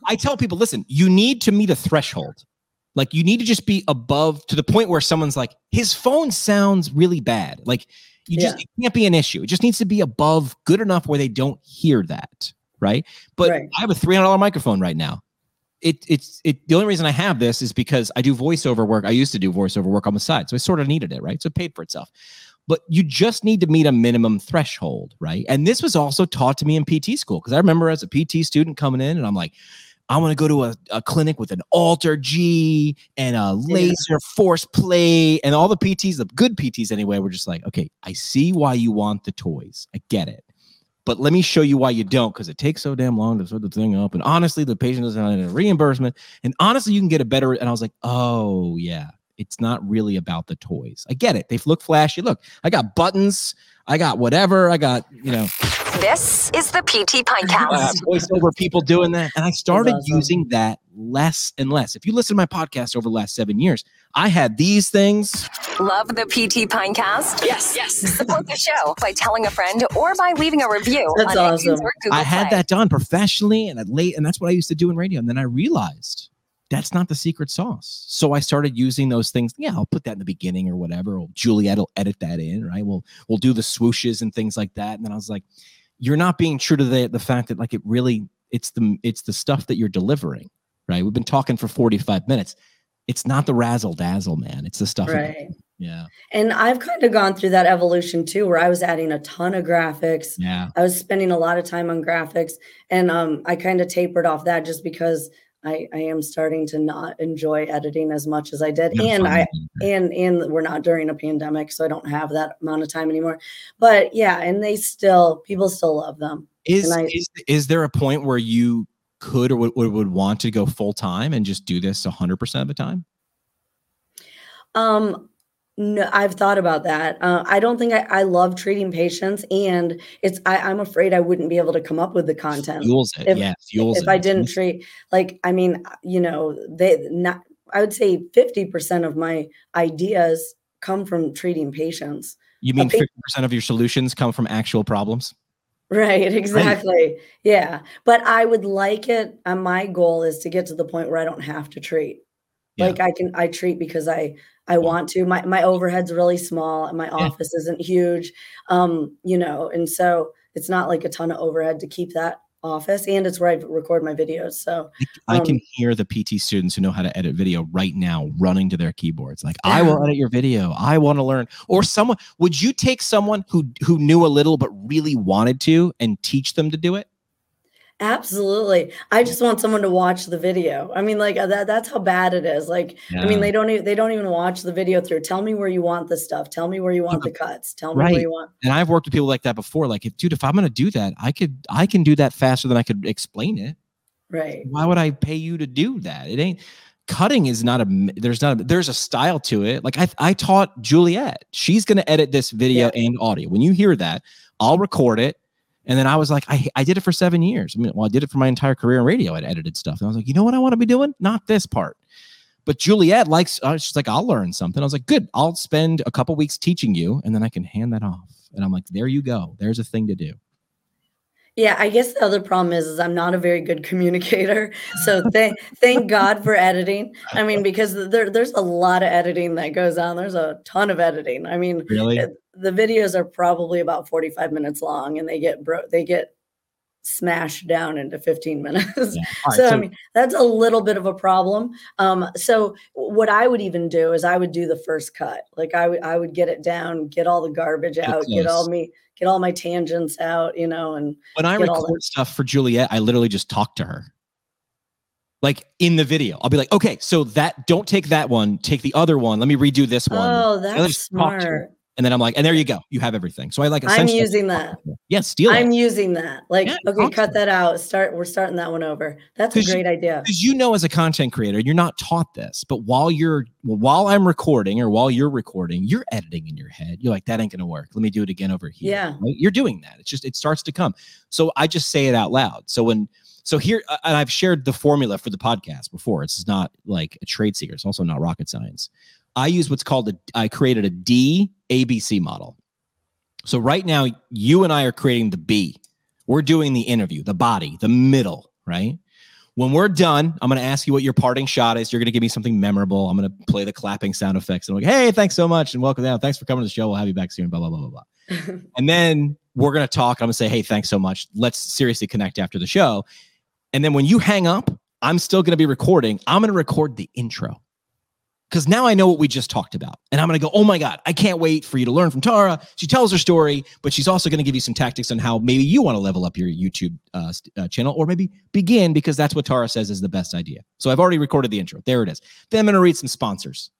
I tell people, listen, you need to meet a threshold. Like you need to just be above to the point where someone's like, his phone sounds really bad. Like you just yeah. it can't be an issue. It just needs to be above good enough where they don't hear that. Right. But right. I have a $300 microphone right now. It, it's it the only reason I have this is because I do voiceover work. I used to do voiceover work on the side. So I sort of needed it, right? So it paid for itself. But you just need to meet a minimum threshold, right? And this was also taught to me in PT school because I remember as a PT student coming in and I'm like, I want to go to a, a clinic with an AlterG and a laser yeah. force plate. And all the PTs, the good PTs anyway, were just like, okay, I see why you want the toys. I get it. But let me show you why you don't, because it takes so damn long to set the thing up. And honestly, the patient doesn't have a reimbursement. And honestly, you can get a better. And I was like, oh, yeah, it's not really about the toys. I get it. They look flashy. Look, I got buttons. I got whatever. I got, you know. This is the PT Pintcast. Uh, voiceover people doing that. And I started awesome. using that less and less. If you listen to my podcast over the last seven years, I had these things. Love the PT Pintcast? Yes, yes. Support the show by telling a friend or by leaving a review. That's awesome. I had Play. that done professionally and late, and that's what I used to do in radio. And then I realized that's not the secret sauce. So I started using those things. Yeah, I'll put that in the beginning or whatever. Or Juliet will edit that in, right? We'll we'll do the swooshes and things like that. And then I was like, you're not being true to the the fact that like it really it's the it's the stuff that you're delivering, right? We've been talking for 45 minutes. It's not the razzle dazzle, man. It's the stuff. Right. Yeah. And I've kind of gone through that evolution too, where I was adding a ton of graphics. Yeah. I was spending a lot of time on graphics. And um, I kind of tapered off that just because I, I am starting to not enjoy editing as much as I did. and I and and we're not during a pandemic, so I don't have that amount of time anymore. But yeah, and they still people still love them. Is I, is, is there a point where you could or would, would want to go full time and just do this 100% of the time? Um no, I've thought about that. Uh, I don't think I, I love treating patients, and it's I, I'm afraid I wouldn't be able to come up with the content. Fuels it, if, yeah. Fuels if it. I didn't treat, like, I mean, you know, they not. I would say fifty percent of my ideas come from treating patients. You mean fifty percent of your solutions come from actual problems? Right, exactly. Right. Yeah, but I would like it. Uh, my goal is to get to the point where I don't have to treat. Yeah. Like I can, I treat because I I want to. My my overhead's really small and my yeah. office isn't huge. Um, you know, and so it's not like a ton of overhead to keep that office and it's where I record my videos. So um, I can um hear the PT students who know how to edit video right now running to their keyboards. Like, I will edit your video. I want to learn. Or someone would you take someone who who knew a little but really wanted to and teach them to do it? Absolutely. I just want someone to watch the video. I mean, like uh, that, that's how bad it is. Like, yeah. I mean, they don't even, they don't even watch the video through. Tell me where you want the stuff. Tell me where you want the cuts. Tell me right. where you want. And I've worked with people like that before. Like, if, dude, if I'm going to do that, I could, I can do that faster than I could explain it. Right. Why would I pay you to do that? It ain't cutting is not a, there's not, a, there's a style to it. Like I, I taught Juliet, she's going to edit this video yeah. and audio. When you hear that, I'll record it and then I was like, I, I did it for seven years. I mean, well, I did it for my entire career in radio. I'd edited stuff. And I was like, you know what I want to be doing? Not this part. But Juliet likes, uh, she's like, I'll learn something. I was like, good. I'll spend a couple weeks teaching you and then I can hand that off. And I'm like, there you go. There's a thing to do. Yeah, I guess the other problem is, is I'm not a very good communicator. So thank thank God for editing. I mean, because there, there's a lot of editing that goes on. There's a ton of editing. I mean, Really? The videos are probably about 45 minutes long and they get bro they get smashed down into 15 minutes. Yeah. Right, so, I mean, that's a little bit of a problem. Um, so what I would even do is I would do the first cut. Like I would I would get it down, get all the garbage out, get all me get all my tangents out, you know, and when I record stuff for Juliet, I literally just talk to her. Like in the video, I'll be like, okay, so that don't take that one, take the other one. Let me redo this one. oh, that's talk to her. smart. And then I'm like, and there you go. You have everything. So I like I'm using that. Yeah, steal I'm it. using that. Like, Yeah, okay, to cut that out. Start. We're starting that one over. That's a 'Cause you- great idea. Because you know, as a content creator, you're not taught this. But while you're while I'm recording or while you're recording, you're editing in your head. You're like, that ain't gonna work. Let me do it again over here. Yeah. right? You're doing that. It's just it starts to come. So I just say it out loud. So when so here uh, and I've shared the formula for the podcast before. It's not like a trade secret. It's also not rocket science. I use what's called a I created a D ABC model. So right now, you and I are creating the B. We're doing the interview, the body, the middle, right? When we're done, I'm going to ask you what your parting shot is. You're going to give me something memorable. I'm going to play the clapping sound effects. And I'm like, hey, thanks so much. And welcome down. Thanks for coming to the show. We'll have you back soon. Blah, blah, blah, blah, blah. And then we're going to talk. I'm going to say, hey, thanks so much. Let's seriously connect after the show. And then when you hang up, I'm still going to be recording. I'm going to record the intro because now I know what we just talked about. And I'm going to go, oh my God, I can't wait for you to learn from Tara. She tells her story, but she's also going to give you some tactics on how maybe you want to level up your YouTube uh, uh, channel or maybe begin because that's what Tara says is the best idea. So I've already recorded the intro. There it is. Then I'm going to read some sponsors.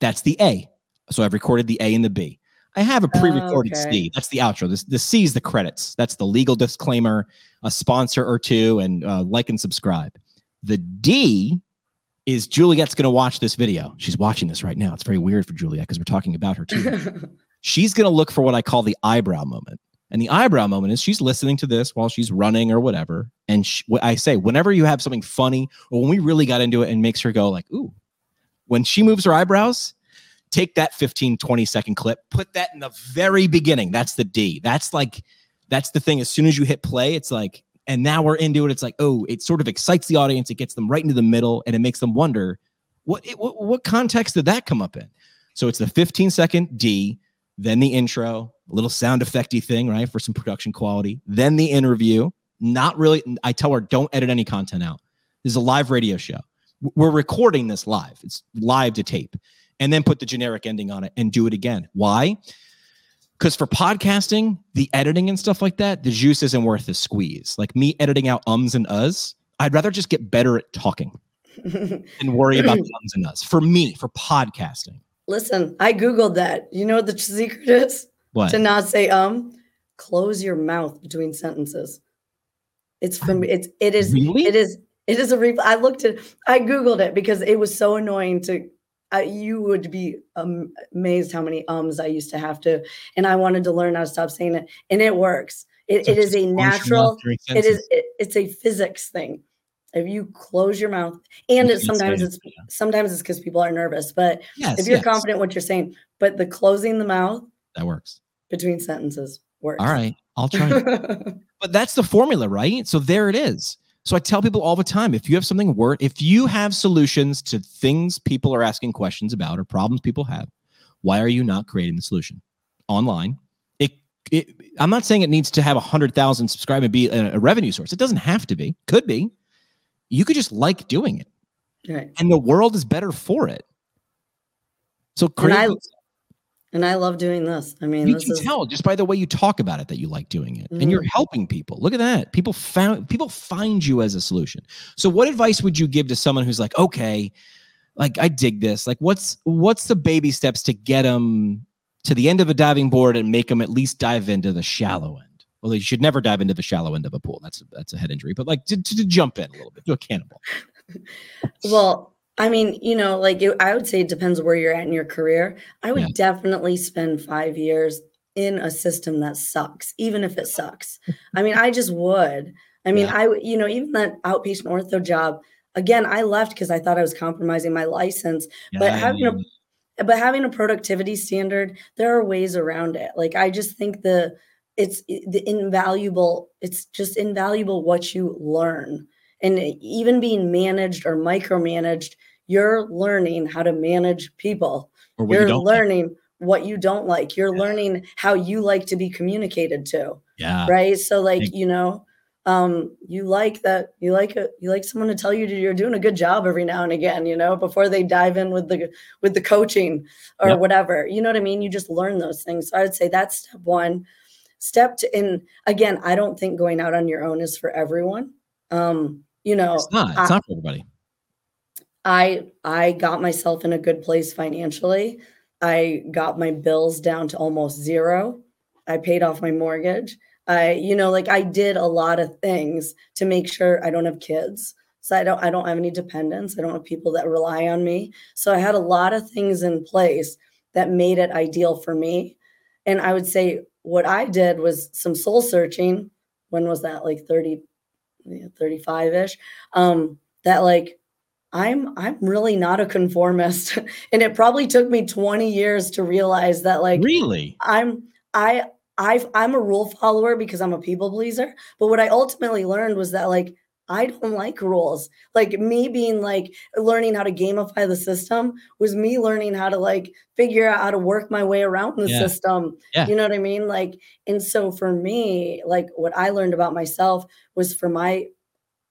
That's the A. So I've recorded the A and the B. I have a pre-recorded Okay. C. That's the outro. This the C is the credits. That's the legal disclaimer, a sponsor or two, and uh, like and subscribe. The D is Juliet's going to watch this video. She's watching this right now. It's very weird for Juliet because we're talking about her too. she's going to look for what I call the eyebrow moment. And the eyebrow moment is she's listening to this while she's running or whatever. And sh- what I say, whenever you have something funny or when we really got into it and makes her go like, ooh, when she moves her eyebrows, take that 15, 20 second clip, put that in the very beginning. That's the D. That's like, that's the thing. As soon as you hit play, it's like, and now we're into it. It's like, oh, it sort of excites the audience. It gets them right into the middle and it makes them wonder what, what, what context did that come up in? So it's the 15 second D, then the intro, a little sound effecty thing, right? For some production quality, then the interview. Not really, I tell her, don't edit any content out. This is a live radio show. We're recording this live, it's live to tape, and then put the generic ending on it and do it again. Why? Because for podcasting, the editing and stuff like that, the juice isn't worth the squeeze. Like me editing out ums and us, I'd rather just get better at talking and worry about the ums and us. For me, for podcasting. Listen, I googled that. You know what the secret is What? to not say um? Close your mouth between sentences. It's from it's it is Really? it is it is a re- I looked at I googled it because it was so annoying to I, you would be um, amazed how many ums I used to have to, and I wanted to learn how to stop saying it, and it works. It, So it is a close your mouth natural. It is. It, it's a physics thing. If you close your mouth, and it, sometimes it, it's sometimes it's because people are nervous, but Yes, if you're yes, confident what you're saying, but the closing the mouth that works. between sentences works. All right, I'll try. but that's the formula, right? So there it is. So I tell people all the time if you have something worth, if you have solutions to things people are asking questions about or problems people have, why are you not creating the solution online? It, it I'm not saying it needs to have a hundred thousand subscribe and be a, a revenue source. It doesn't have to be. Could be. You could just like doing it, right. and the world is better for it. So create. I- And I love doing this. I mean, you can is tell just by the way you talk about it that you like doing it. And you're Mhm. helping people. Look at that. People found people find you as a solution. So what advice would you give to someone who's like okay like i dig this. Like what's what's the baby steps to get them to the end of a diving board and make them at least dive into the shallow end? Well you should never dive into the shallow end of a pool. That's that's a head injury. But like to, to, to jump in a little bit do a cannonball. Well. I mean, you know, like it, I would say it depends where you're at in your career. I would Yeah. definitely spend five years in a system that sucks, even if it sucks. I mean, I just would. I mean, Yeah. I, you know, even that outpatient ortho job. Again, I left because I thought I was compromising my license. But having a but having a productivity standard, there are ways around it. Like I just think the it's eh, the invaluable it's just invaluable what you learn and even being managed or micromanaged you're learning how to manage people. You're you learning like. what you don't like. You're yeah. learning how you like to be communicated to yeah. right? So like you know um you like that you like it you like someone to tell you you're doing a good job every now and again you know before they dive in with the with the coaching or yep. whatever. You know what i mean? You just learn those things. So i would say that's step one. Step to and again i don't think going out on your own is for everyone. Um you know it's not. It's I, not for everybody. I i got myself in a good place financially. I got my bills down to almost zero. I paid off my mortgage. I you know like i did a lot of things to make sure i don't have kids. So i don't i don't have any dependents. I don't have people that rely on me. So i had a lot of things in place that made it ideal for me. And i would say what I did was some soul searching. When was that? Like 30, 35 ish. Um, that like I'm I'm really not a conformist. and it probably took me 20 years to realize that like really I'm I I I'm a rule follower because I'm a people pleaser. But what I ultimately learned was that like I don't like rules. Like me being like learning how to gamify the system was me learning how to like figure out how to work my way around the yeah. system. Yeah. You know what I mean? Like, and so for me, like what I learned about myself was for my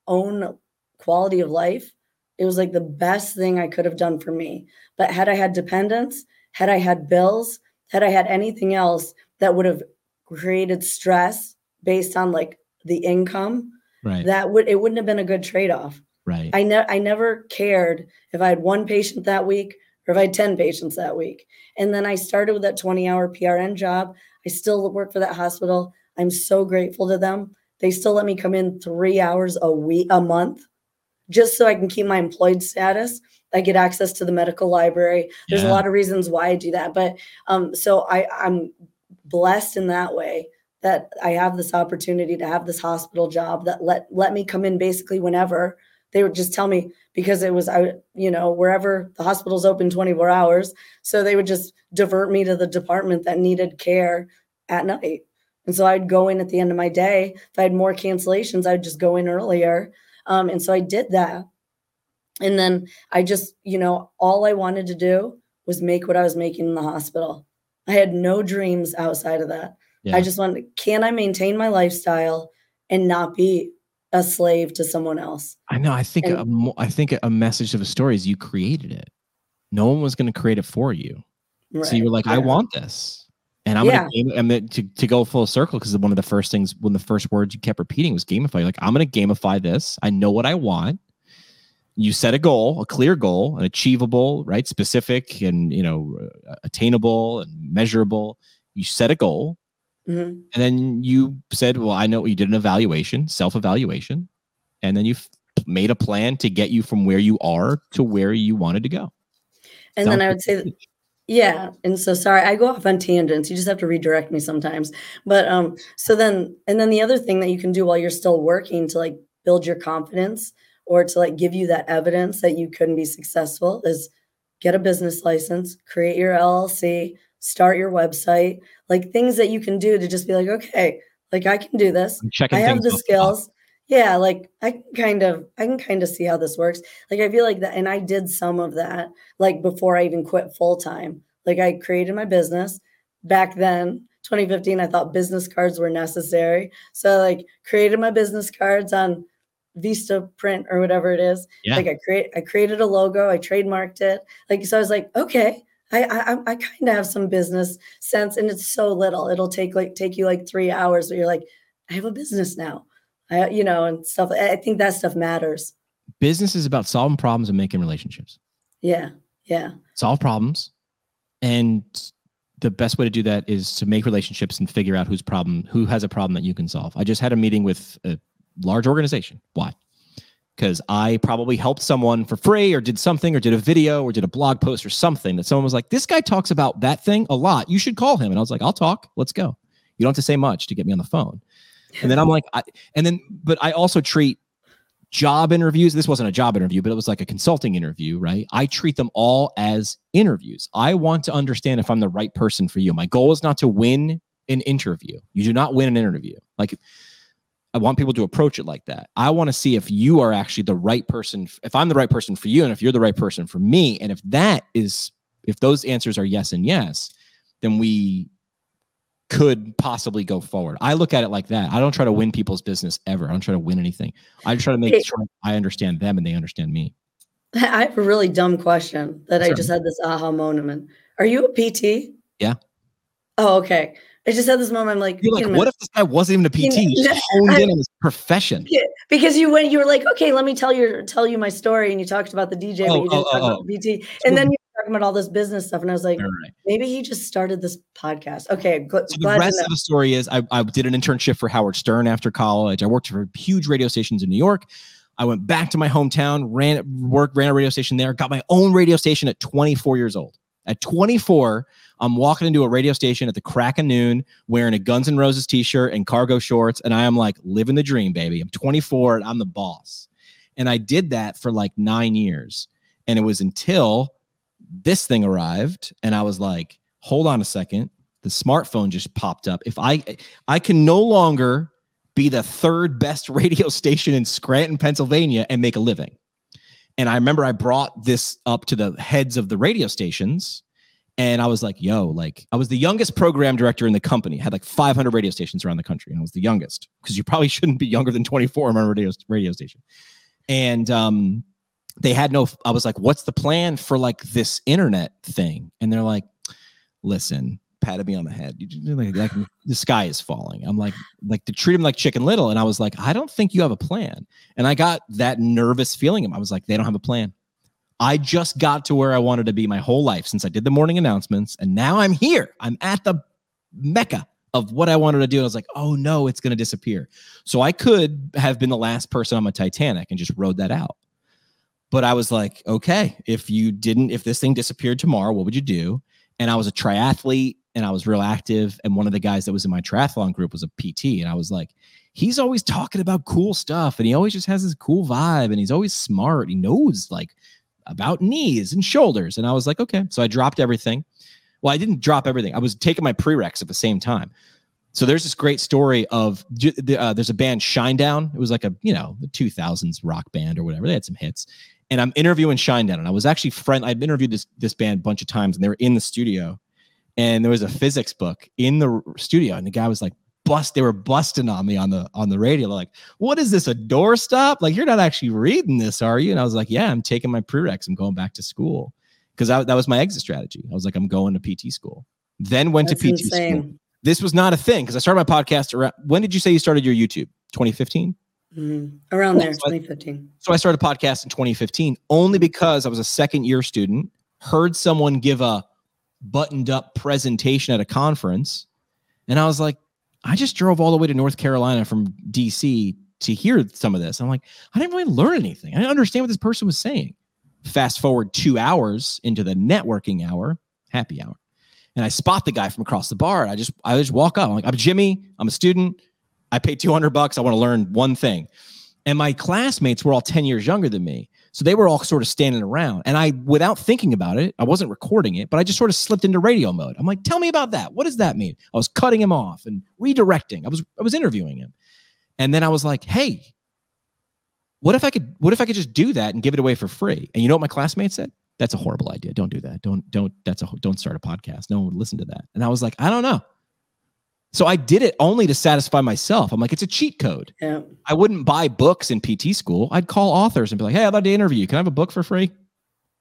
own quality of life, it was like the best thing I could have done for me. But had I had dependents, had I had bills, had I had anything else that would have created stress based on like the income right. that would it wouldn't have been a good trade-off. Right. I ne- i never cared if i had one patient that week or if i had 10 patients that week. And then i started with that 20 hour prn job. I still work for that hospital. I'm so grateful to them. They still let me come in three hours a week a month just so i can keep my employed status. I get access to the medical library. There's yeah. a lot of reasons why i do that but um so i i'm blessed in that way that I have this opportunity to have this hospital job that let let me come in basically whenever. They would just tell me because it was I you know wherever the hospital's open 24 hours, so they would just divert me to the department that needed care at night. And so I'd go in at the end of my day. If I had more cancellations, I'd just go in earlier. Um, and so I did that. And then I just, you know, all I wanted to do was make what I was making in the hospital. I had no dreams outside of that. Yeah. I just want can I maintain my lifestyle and not be a slave to someone else? I know. I think and, a, I think a message of a story is you created it. No one was going to create it for you. Right, so you were like, yeah. I want this. And I'm yeah. gonna, I'm gonna to, to go full circle because one of the first things, one of the first words you kept repeating was gamify. like, I'm gonna gamify this. I know what I want. You set a goal, a clear goal, an achievable, right, specific, and you know, uh, attainable and measurable. You set a goal, Mm-hmm. And then you said, Well, I know you did an evaluation, self evaluation, and then you made a plan to get you from where you are to where you wanted to go. And Sounds then I would say, that, yeah. And so sorry, I go off on tangents. You just have to redirect me sometimes. But um, so then, and then the other thing that you can do while you're still working to like build your confidence or to like give you that evidence that you couldn't be successful is get a business license, create your LLC, start your website, like things that you can do to just be like, okay, like I can do this. I have the skills. Yeah, like I can kind of I can kind of see how this works. Like I feel like that and I did some of that like before I even quit full time. Like I created my business back then 2015 I thought business cards were necessary. So like created my business cards on Vistaprint or whatever it is. Yeah. Like I create I created a logo, I trademarked it. Like so I was like, okay, I I, I kind of have some business sense, and it's so little. It'll take like take you like three hours, but you're like, I have a business now, I, you know, and stuff. I think that stuff matters. Business is about solving problems and making relationships. Yeah, yeah. Solve problems, and the best way to do that is to make relationships and figure out whose problem, who has a problem that you can solve. I just had a meeting with a large organization. Why? Because I probably helped someone for free or did something or did a video or did a blog post or something that someone was like, this guy talks about that thing a lot. You should call him. And I was like, I'll talk. Let's go. You don't have to say much to get me on the phone. And then I'm like, I, and then, but I also treat job interviews. This wasn't a job interview, but it was like a consulting interview, right? I treat them all as interviews. I want to understand if I'm the right person for you. My goal is not to win an interview. You do not win an interview. Like I want people to approach it like that. I want to see if you are actually the right person, if I'm the right person for you, and if you're the right person for me. And if that is, if those answers are yes and yes, then we could possibly go forward. I look at it like that. I don't try to win people's business ever. I don't try to win anything. I try to make hey, sure I understand them and they understand me. I have a really dumb question that sure. I just had this aha moment. Are you a PT? Yeah. Oh, okay. I just had this moment. I'm like, You're like, what if this guy wasn't even a PT? He honed in on his profession. Because you went, you were like, okay, let me tell you tell you my story, and you talked about the DJ, oh, but you oh, didn't oh, talk oh, about the PT, oh. and then you were talking about all this business stuff, and I was like, right. maybe he just started this podcast. Okay, so the rest of the story is, I, I did an internship for Howard Stern after college. I worked for huge radio stations in New York. I went back to my hometown, ran work, ran a radio station there, got my own radio station at 24 years old. At 24, I'm walking into a radio station at the crack of noon wearing a Guns N' Roses t shirt and cargo shorts. And I am like living the dream, baby. I'm 24 and I'm the boss. And I did that for like nine years. And it was until this thing arrived. And I was like, hold on a second. The smartphone just popped up. If I I can no longer be the third best radio station in Scranton, Pennsylvania and make a living. And I remember I brought this up to the heads of the radio stations and I was like, yo, like I was the youngest program director in the company, had like 500 radio stations around the country. And I was the youngest because you probably shouldn't be younger than 24 on a radio, radio station. And um, they had no, I was like, what's the plan for like this internet thing? And they're like, listen, patted me on the head. Like, like the sky is falling. I'm like, like to treat him like Chicken Little. And I was like, I don't think you have a plan. And I got that nervous feeling. I was like, they don't have a plan. I just got to where I wanted to be my whole life since I did the morning announcements. And now I'm here. I'm at the mecca of what I wanted to do. And I was like, oh no, it's going to disappear. So I could have been the last person on my Titanic and just rode that out. But I was like, okay, if you didn't, if this thing disappeared tomorrow, what would you do? And I was a triathlete and I was real active. And one of the guys that was in my triathlon group was a PT. And I was like, he's always talking about cool stuff and he always just has this cool vibe and he's always smart. He knows like about knees and shoulders. And I was like, okay. So I dropped everything. Well, I didn't drop everything. I was taking my prereqs at the same time. So there's this great story of uh, there's a band Shinedown. It was like a you know the 2000s rock band or whatever. They had some hits, and I'm interviewing Shinedown. And I was actually friend. I've interviewed this this band a bunch of times, and they were in the studio. And there was a physics book in the studio, and the guy was like, bust they were busting on me on the on the radio like what is this a doorstop? Like you're not actually reading this are you? And i was like yeah i'm taking my prereqs i'm going back to school. Because that was my exit strategy. I was like i'm going to pt school. Then went That's to pt insane. school. This was not a thing because i started my podcast around when did you say you started your youtube? 2015 mm-hmm. around there 2015 so I started a podcast in 2015 only because i was a second year student heard someone give a buttoned up presentation at a conference and i was like I just drove all the way to North Carolina from DC to hear some of this. I'm like, I didn't really learn anything. I didn't understand what this person was saying. Fast forward two hours into the networking hour, happy hour, and I spot the guy from across the bar. I just I just walk up. I'm like, I'm Jimmy. I'm a student. I pay 200 bucks. I want to learn one thing. And my classmates were all 10 years younger than me. So they were all sort of standing around. And I, without thinking about it, I wasn't recording it, but I just sort of slipped into radio mode. I'm like, tell me about that. What does that mean? I was cutting him off and redirecting. I was, I was interviewing him. And then I was like, hey, what if I could, what if I could just do that and give it away for free? And you know what my classmates said? That's a horrible idea. Don't do that. Don't, don't, that's a, don't start a podcast. No one would listen to that. And I was like, I don't know. So I did it only to satisfy myself. I'm like, it's a cheat code. Yeah. I wouldn't buy books in PT school. I'd call authors and be like, hey, I'd like to interview you. Can I have a book for free?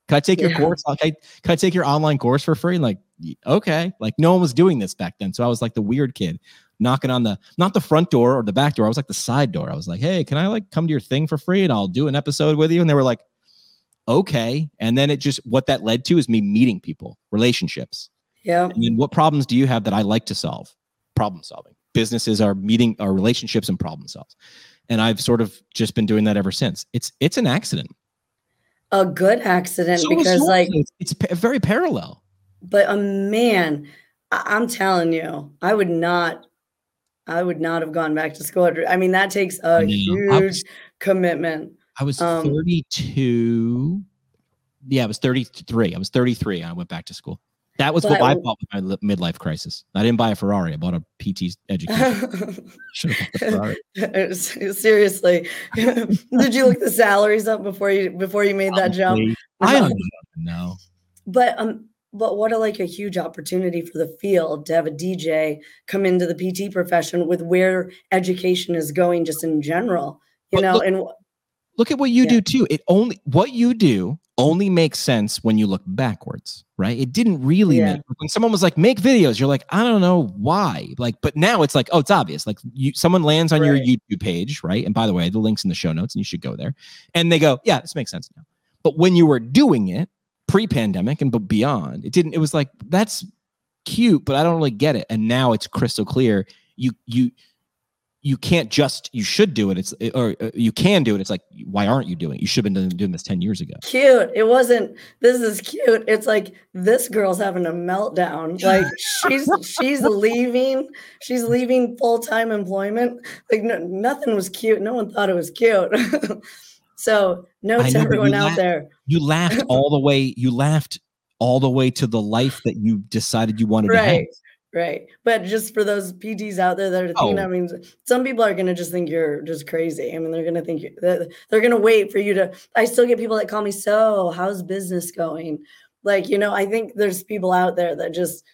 Can I take yeah. your course? Okay. Can I take your online course for free? like, okay. Like no one was doing this back then. So I was like the weird kid knocking on the not the front door or the back door. I was like the side door. I was like, hey, can I like come to your thing for free and I'll do an episode with you? And they were like, okay. And then it just what that led to is me meeting people, relationships. Yeah. And then what problems do you have that I like to solve? Problem solving. Businesses are meeting our relationships and problem solves. And I've sort of just been doing that ever since. It's it's an accident. A good accident so because like it's, it's very parallel. But a man, I- I'm telling you, I would not I would not have gone back to school. I mean, that takes a huge was, commitment. I was um, 32. Yeah, I was 33. I was 33. I went back to school. That was But- what I bought with my midlife crisis. I didn't buy a Ferrari. I bought a PT education. Should have bought the Ferrari. Seriously, did you look the salaries up before you before you made that jump? I don't know. But um, but what a like a huge opportunity for the field to have a DJ come into the PT profession with where education is going just in general. You But know, look- and Look at what you Yeah. do too. It only what you do only makes sense when you look backwards, right? It didn't really Yeah. make when someone was like, make videos, you're like, I don't know why. Like, but now it's like, oh, it's obvious. Like you someone lands on your YouTube page, right? And by the way, the link's in the show notes and you should go there. And they go, Yeah, this makes sense now. But when you were doing it pre-pandemic and but beyond, it didn't, it was like, that's cute, but I don't really get it. And now it's crystal clear. You you you can't just you should do it it's or uh, you can do it it's like why aren't you doing it you should have been doing, this 10 years ago cute. It wasn't. This is cute. It's like this girl's having a meltdown. Like she's she's leaving. She's leaving full time employment. Like no, nothing was cute. No one thought it was cute. so note to everyone out there. you laughed all the way you laughed all the way to the life that you decided you wanted to have Right. But just for those PTs out there that are thinking, Oh. I mean, some people are going to just think you're just crazy. I mean, they're going to think they're, they're going to wait for you to. I still get people that call me, so how's business going? Like, you know, I think there's people out there that just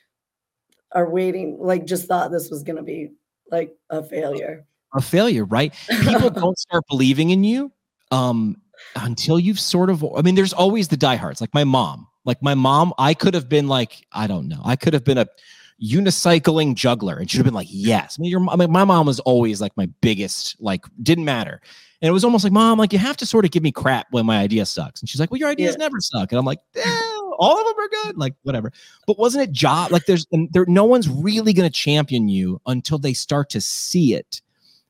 are waiting, like, just thought this was going to be like a failure. a failure right people don't start believing in you um until you've sort of i mean there's always the diehards like my mom like my mom i could have been like i don't know i could have been a unicycling juggler. And she'd have been like yes. I mean, your, I mean my mom was always like my biggest like didn't matter. And it was almost like mom like you have to sort of give me crap when my idea sucks. And she's like well your ideas Yeah. never suck. And i'm like "Eh, all of them are good. Like whatever. But wasn't it job like there's and there no one's really going to champion you until they start to see it.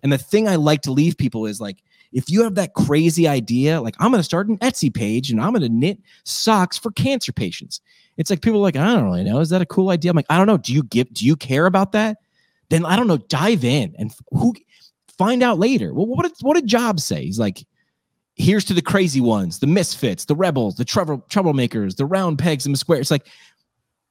And the thing I like to leave people is like, if you have that crazy idea, like I'm going to start an Etsy page and I'm going to knit socks for cancer patients. It's like people are like, I don't really know. Is that a cool idea? I'm like, I don't know. Do you give? Do you care about that? Then I don't know. Dive in and who find out later. Well, what did what did Jobs say? He's like, here's to the crazy ones, the misfits, the rebels, the trouble troublemakers, the round pegs in the square. It's like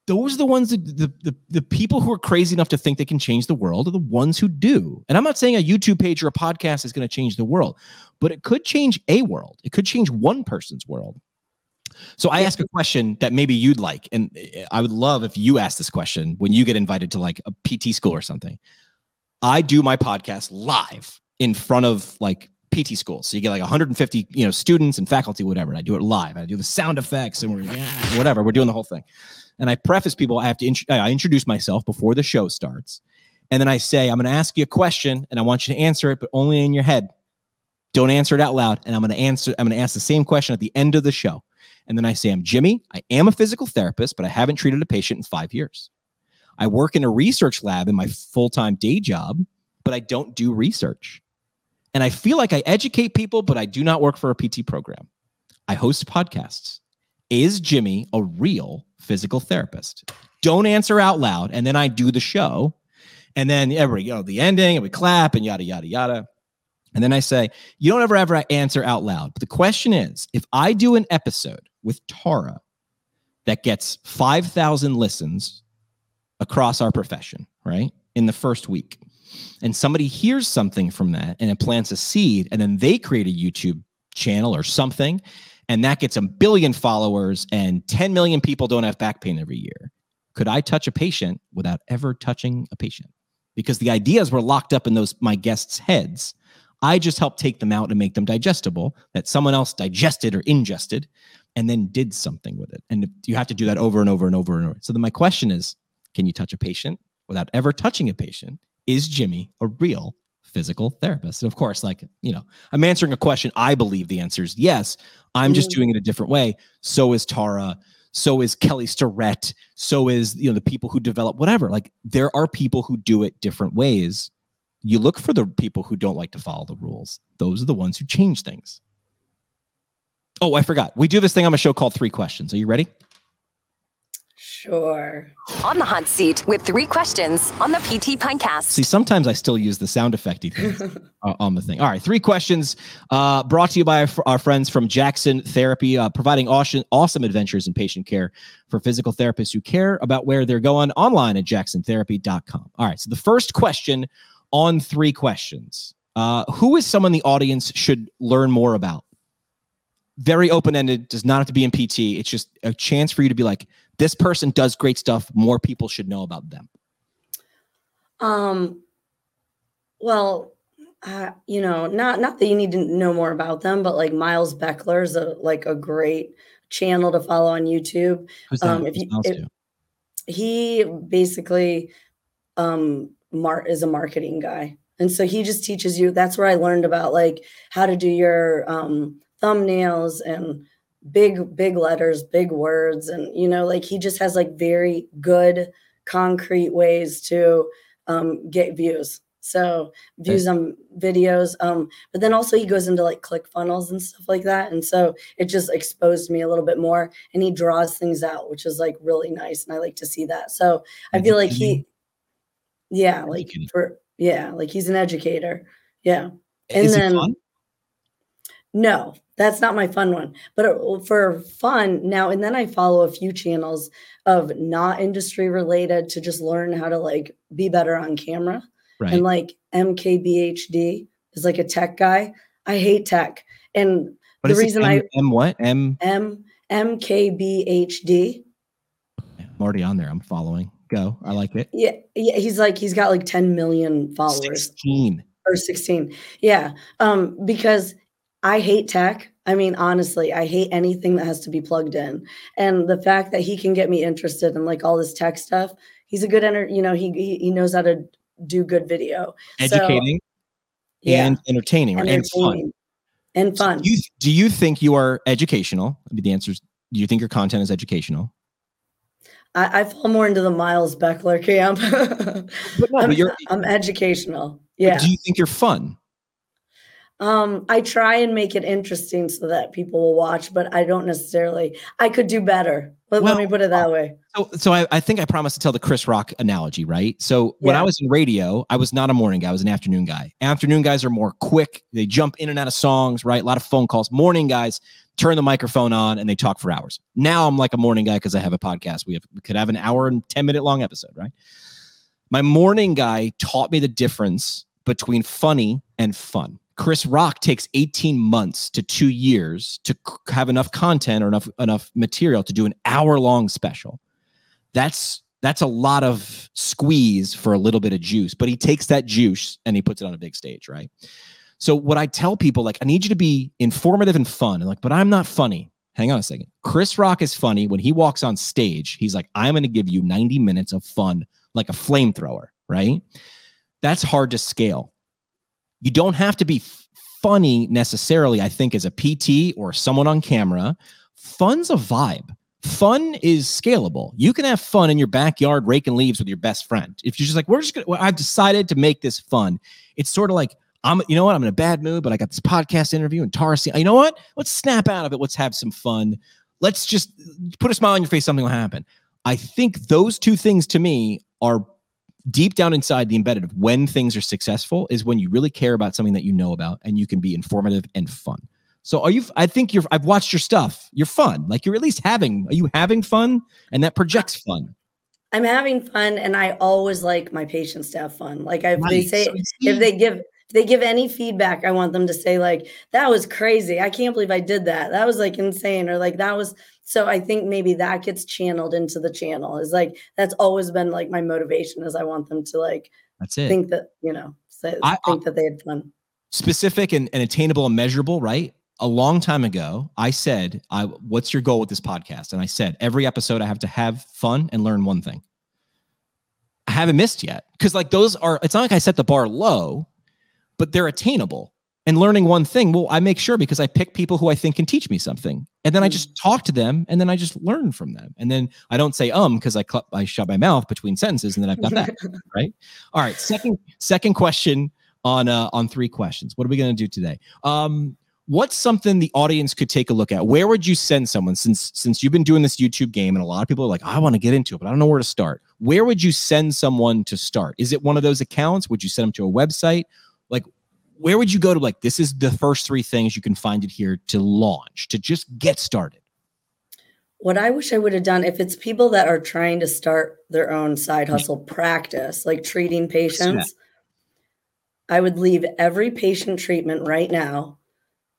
those are the ones that the, the the people who are crazy enough to think they can change the world are the ones who do. And I'm not saying a YouTube page or a podcast is going to change the world, but it could change a world. It could change one person's world. So I ask a question that maybe you'd like, and eh, I would love if you ask this question when you get invited to like a PT school or something. I do my podcast live in front of like PT schools. So you get like 150, you know, students and faculty, whatever. And I do it live. I do the sound effects and we're yeah, whatever. We're doing the whole thing. And I preface people. I have to int- I introduce myself before the show starts, and then I say I'm going to ask you a question, and I want you to answer it, but only in your head. Don't answer it out loud. And I'm going to answer. I'm going to ask the same question at the end of the show, and then I say I'm Jimmy. I am a physical therapist, but I haven't treated a patient in five years. I work in a research lab in my full time day job, but I don't do research. And I feel like I educate people, but I do not work for a PT program. I host podcasts. Is Jimmy a real physical therapist? Don't answer out loud. And then I do the show. And then every, you know, the ending and we clap and yada, yada, yada. And then I say, you don't ever, ever answer out loud. But the question is if I do an episode with Tara that gets 5,000 listens across our profession, right? In the first week, and somebody hears something from that and it plants a seed, and then they create a YouTube channel or something, and that gets a billion followers, and 10 million people don't have back pain every year. Could I touch a patient without ever touching a patient? Because the ideas were locked up in those my guests' heads. I just helped take them out and make them digestible that someone else digested or ingested and then did something with it. And you have to do that over and over and over and over. So then my question is, can you touch a patient without ever touching a patient? Is Jimmy a real physical therapist? And of course, like, you know, I'm answering a question. I believe the answer is yes. I'm just Mhm. doing it a different way. So is Tara. So is Kelly Starrett. So is, you know, the people who develop whatever. Like there are people who do it different ways. You look for the people who don't like to follow the rules. Those are the ones who change things. Oh, I forgot. We do this thing on a show called Three Questions. Are you ready? Sure. On the hot seat with three questions on the PT Pintcast. See, sometimes I still use the sound effecty things uh, on the thing. All right, three questions uh, brought to you by our, our friends from Jackson Therapy, uh, providing awesome, awesome adventures in patient care for physical therapists who care about where they're going online at jacksontherapy.com. All right, so the first question on three questions uh, Who is someone the audience should learn more about? Very open ended, does not have to be in PT. It's just a chance for you to be like, this person does great stuff. More people should know about them. Um, well, uh, you know, not not that you need to know more about them, but like Miles Beckler is a like a great channel to follow on YouTube. Who's that? Um, if you, if, he basically um mar- is a marketing guy and so he just teaches you that's where i learned about like how to do your um thumbnails and big big letters big words. And you know like he just has like very good concrete ways to um get views. So views on videos um but then also he goes into like click funnels and stuff like that. And so it just exposed me a little bit more and he draws things out which is like really nice and i like to see that. So i feel like he yeah like for yeah like he's an educator. Yeah. And Is then fun? no that's not my fun one but uh, for fun now and then i follow a few channels of not industry related to just learn how to like be better on camera Right. and like mkbhd is like a tech guy i hate tech and What the reason I- M what? M. m mkbhd I'm already on there. I'm following. Go. I like it. yeah yeah he's like he's got like 10 million followers 16. or 16 yeah um because i hate tech i mean honestly i hate anything that has to be plugged in and the fact that he can get me interested in like all this tech stuff he's a good enter you know he he, he knows how to do good video So, Educating yeah and entertaining, right? and fun. and fun Do you, do you think you are educational? I mean, the answer is do you think your content is educational? I, I fall more into the miles beckler camp But no, I'm, but you're, I'm educational yeah do you think you're fun? Um, I try and make it interesting so that people will watch, but I don't necessarily. I could do better. But Well, let me put it that way. So, so I, I think I promised to tell the Chris Rock analogy, right? So when I was in radio, I was not a morning guy; I was an afternoon guy. Afternoon guys are more quick; they jump in and out of songs, right? A lot of phone calls. Morning guys turn the microphone on and they talk for hours. Now I'm like a morning guy because I have a podcast. We have we could have an hour and ten minute long episode, right? My morning guy taught me the difference between funny and fun. Chris Rock takes 18 months to two years to have enough content or enough enough material to do an hour long special. That's that's a lot of squeeze for a little bit of juice, but he takes that juice and he puts it on a big stage, right? So what I tell people, like, I need you to be informative and fun. And like, but I'm not funny. Hang on a second. Chris Rock is funny when he walks on stage. He's like, I'm going to give you 90 minutes of fun, like a flamethrower, right? That's hard to scale. You don't have to be funny necessarily, I think, as a PT or someone on camera. Fun's a vibe. Fun is scalable. You can have fun in your backyard raking leaves with your best friend. If you're just like, we're just gonna, I've decided to make this fun. It's sort of like, I'm, you know what? I'm in a bad mood, but I got this podcast interview and Tara. You know what? Let's snap out of it. Let's have some fun. Let's just put a smile on your face. Something will happen. I think those two things to me are deep down inside the embedded of when things are successful is when you really care about something that you know about and you can be informative and fun. So are you I think you're I've watched your stuff. You're fun. Like you're at least having are you having fun? And that projects fun. I'm having fun, and I always like my patients to have fun. Like if they say, if they give if they give any feedback, I want them to say like, "That was crazy. I can't believe I did that. That was like insane," or like that was. So I think maybe that gets channeled into the channel. Is like that's always been like my motivation. Is I want them to like that's it. think that you know say, I- think that they had fun. specific and, and attainable and measurable, right? A long time ago, I said, I what's your goal with this podcast? And I said, every episode I have to have fun and learn one thing. I haven't missed yet. Because like those are, it's not like I set the bar low, but they're attainable. And learning one thing, well, I make sure because I pick people who I think can teach me something. And then I just talk to them and then I just learn from them. And then I don't say um because I cl- I shut my mouth between sentences and then I've got that. right? All right. Second second question on uh on three questions. What are we going to do today? Um what's something the audience could take a look at? Where would you send someone since since you've been doing this YouTube game and a lot of people are like, I want to get into it, but I don't know where to start. Where would you send someone to start? Is it one of those accounts? Would you send them to a website? Where would you go to like this is the first three things you can find it here to launch, to just get started? What I wish I would have done if it's people that are trying to start their own side hustle practice, like treating patients, I would leave every patient treatment right now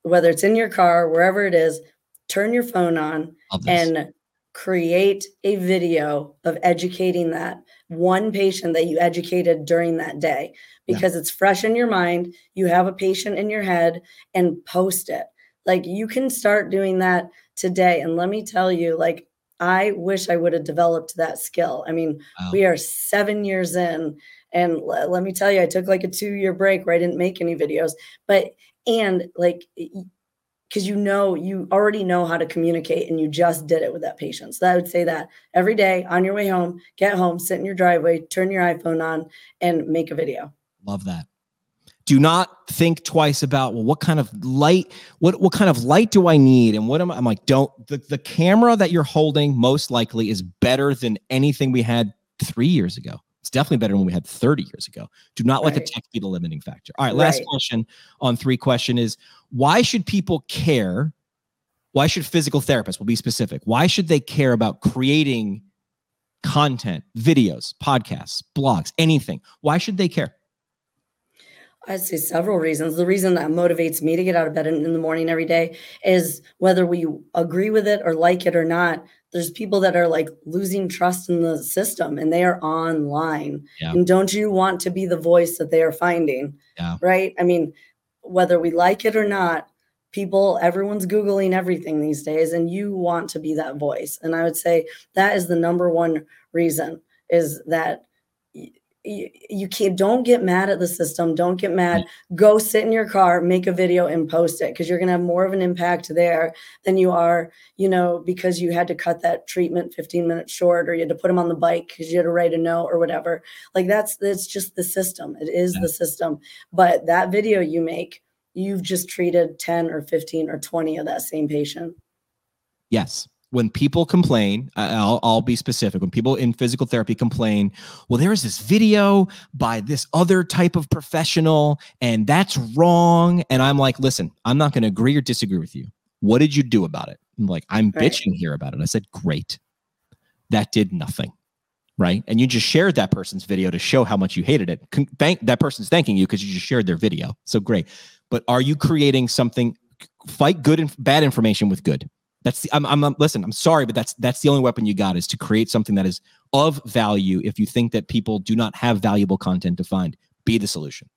whether it's in your car, wherever it is, turn your phone on and create a video of educating that one patient that you educated during that day because yeah. it's fresh in your mind. You have a patient in your head and post it. Like you can start doing that today. And let me tell you, like, I wish I would have developed that skill. I mean, wow. we are seven years in. And l- let me tell you, I took like a two year break where I didn't make any videos. But and like because you know you already know how to communicate and you just did it with that patient so i would say that every day on your way home get home sit in your driveway turn your iphone on and make a video. Love that. Do not think twice about well what kind of light what what kind of light do i need and what am I, i'm like don't the, the camera that you're holding most likely is better than anything we had three years ago it's definitely better than we had 30 years ago. Do not let right. the tech be the limiting factor. All right, last right. question on three question is why should people care? Why should physical therapists, we'll be specific, why should they care about creating content, videos, podcasts, blogs, anything? Why should they care? I'd say several reasons. The reason that motivates me to get out of bed in, in, the morning every day is whether we agree with it or like it or not, there's people that are like losing trust in the system and they are online. Yeah. And don't you want to be the voice that they are finding? Yeah. Right? I mean, whether we like it or not, people, everyone's Googling everything these days, and you want to be that voice. And I would say that is the number one reason is that you, you can't don't get mad at the system. Don't get mad. Mm. Go sit in your car make a video and post it because you're going to have more of an impact there than you are you know because you had to cut that treatment 15 minutes short or you had to put them on the bike because you had to write a note or whatever. Like that's it's just the system. It is yeah. the system. But that video you make you've just treated 10 or 15 or 20 of that same patient. Yes when people complain, I'll, I'll, be specific. When people in physical therapy complain, well, there is this video by this other type of professional, and that's wrong. And I'm like, listen, I'm not going to agree or disagree with you. What did you do about it? I'm like, I'm right. bitching here about it. I said, great. That did nothing. Right. And you just shared that person's video to show how much you hated it. Thank that person's thanking you because you just shared their video. So great. But are you creating something? Fight good and bad information with good that's the, I'm, I'm, listen, I'm sorry, but that's, that's the only weapon you got is to create something that is of value. If you think that people do not have valuable content to find, be the solution.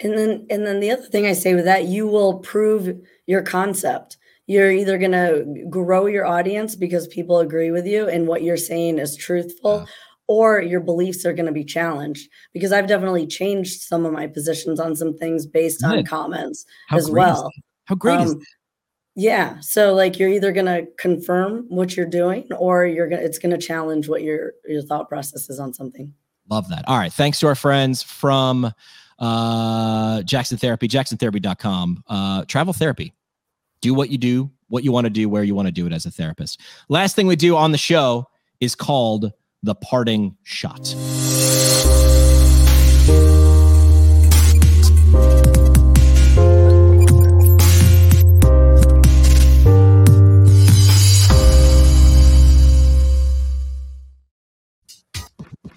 And then, and then the other thing I say with that, you will prove your concept. You're either going to grow your audience because people agree with you and what you're saying is truthful, or your beliefs are going to be challenged. Because I've definitely changed some of my positions on some things based Good. on comments How as well. How great um, is that? Yeah. So like you're either going to confirm what you're doing or you're going to it's going to challenge what your your thought process is on something. Love that. All right. Thanks to our friends from uh Jackson Therapy, jacksontherapy.com. Uh travel therapy. Do what you do, what you want to do, where you want to do it as a therapist. Last thing we do on the show is called the parting shot.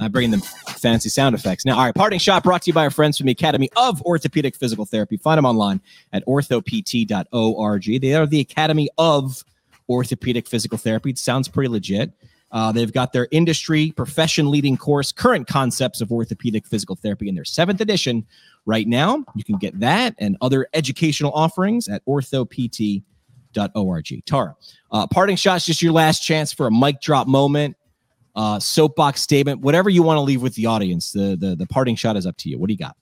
I bring in the fancy sound effects. Now, all right, parting shot brought to you by our friends from the Academy of Orthopedic Physical Therapy. Find them online at orthopt.org. They are the Academy of Orthopedic Physical Therapy. It sounds pretty legit. Uh, they've got their industry profession leading course, Current Concepts of Orthopedic Physical Therapy, in their seventh edition right now. You can get that and other educational offerings at orthopt.org. Tara, uh, parting shots, just your last chance for a mic drop moment uh, soapbox statement, whatever you want to leave with the audience. The, the the parting shot is up to you. What do you got?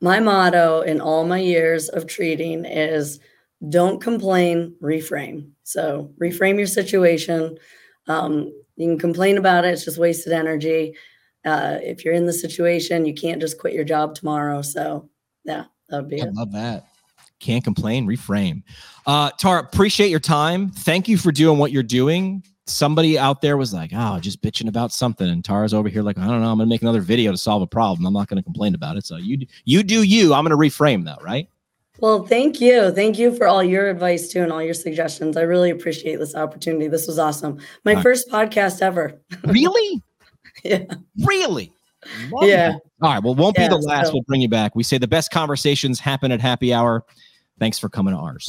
My motto in all my years of treating is don't complain, reframe. So reframe your situation. Um, you can complain about it; it's just wasted energy. Uh, if you're in the situation, you can't just quit your job tomorrow. So yeah, that would be I it. love that. Can't complain. Reframe. Uh, Tara, appreciate your time. Thank you for doing what you're doing. Somebody out there was like, "Oh, just bitching about something," and Tara's over here like, "I don't know. I'm gonna make another video to solve a problem. I'm not gonna complain about it." So you you do you. I'm gonna reframe though, right? Well, thank you. Thank you for all your advice too and all your suggestions. I really appreciate this opportunity. This was awesome. My All first podcast ever. Really? yeah. Really? Love Yeah. that. All right. Well, won't be the last. so- We'll bring you back. We say the best conversations happen at happy hour. Thanks for coming to ours.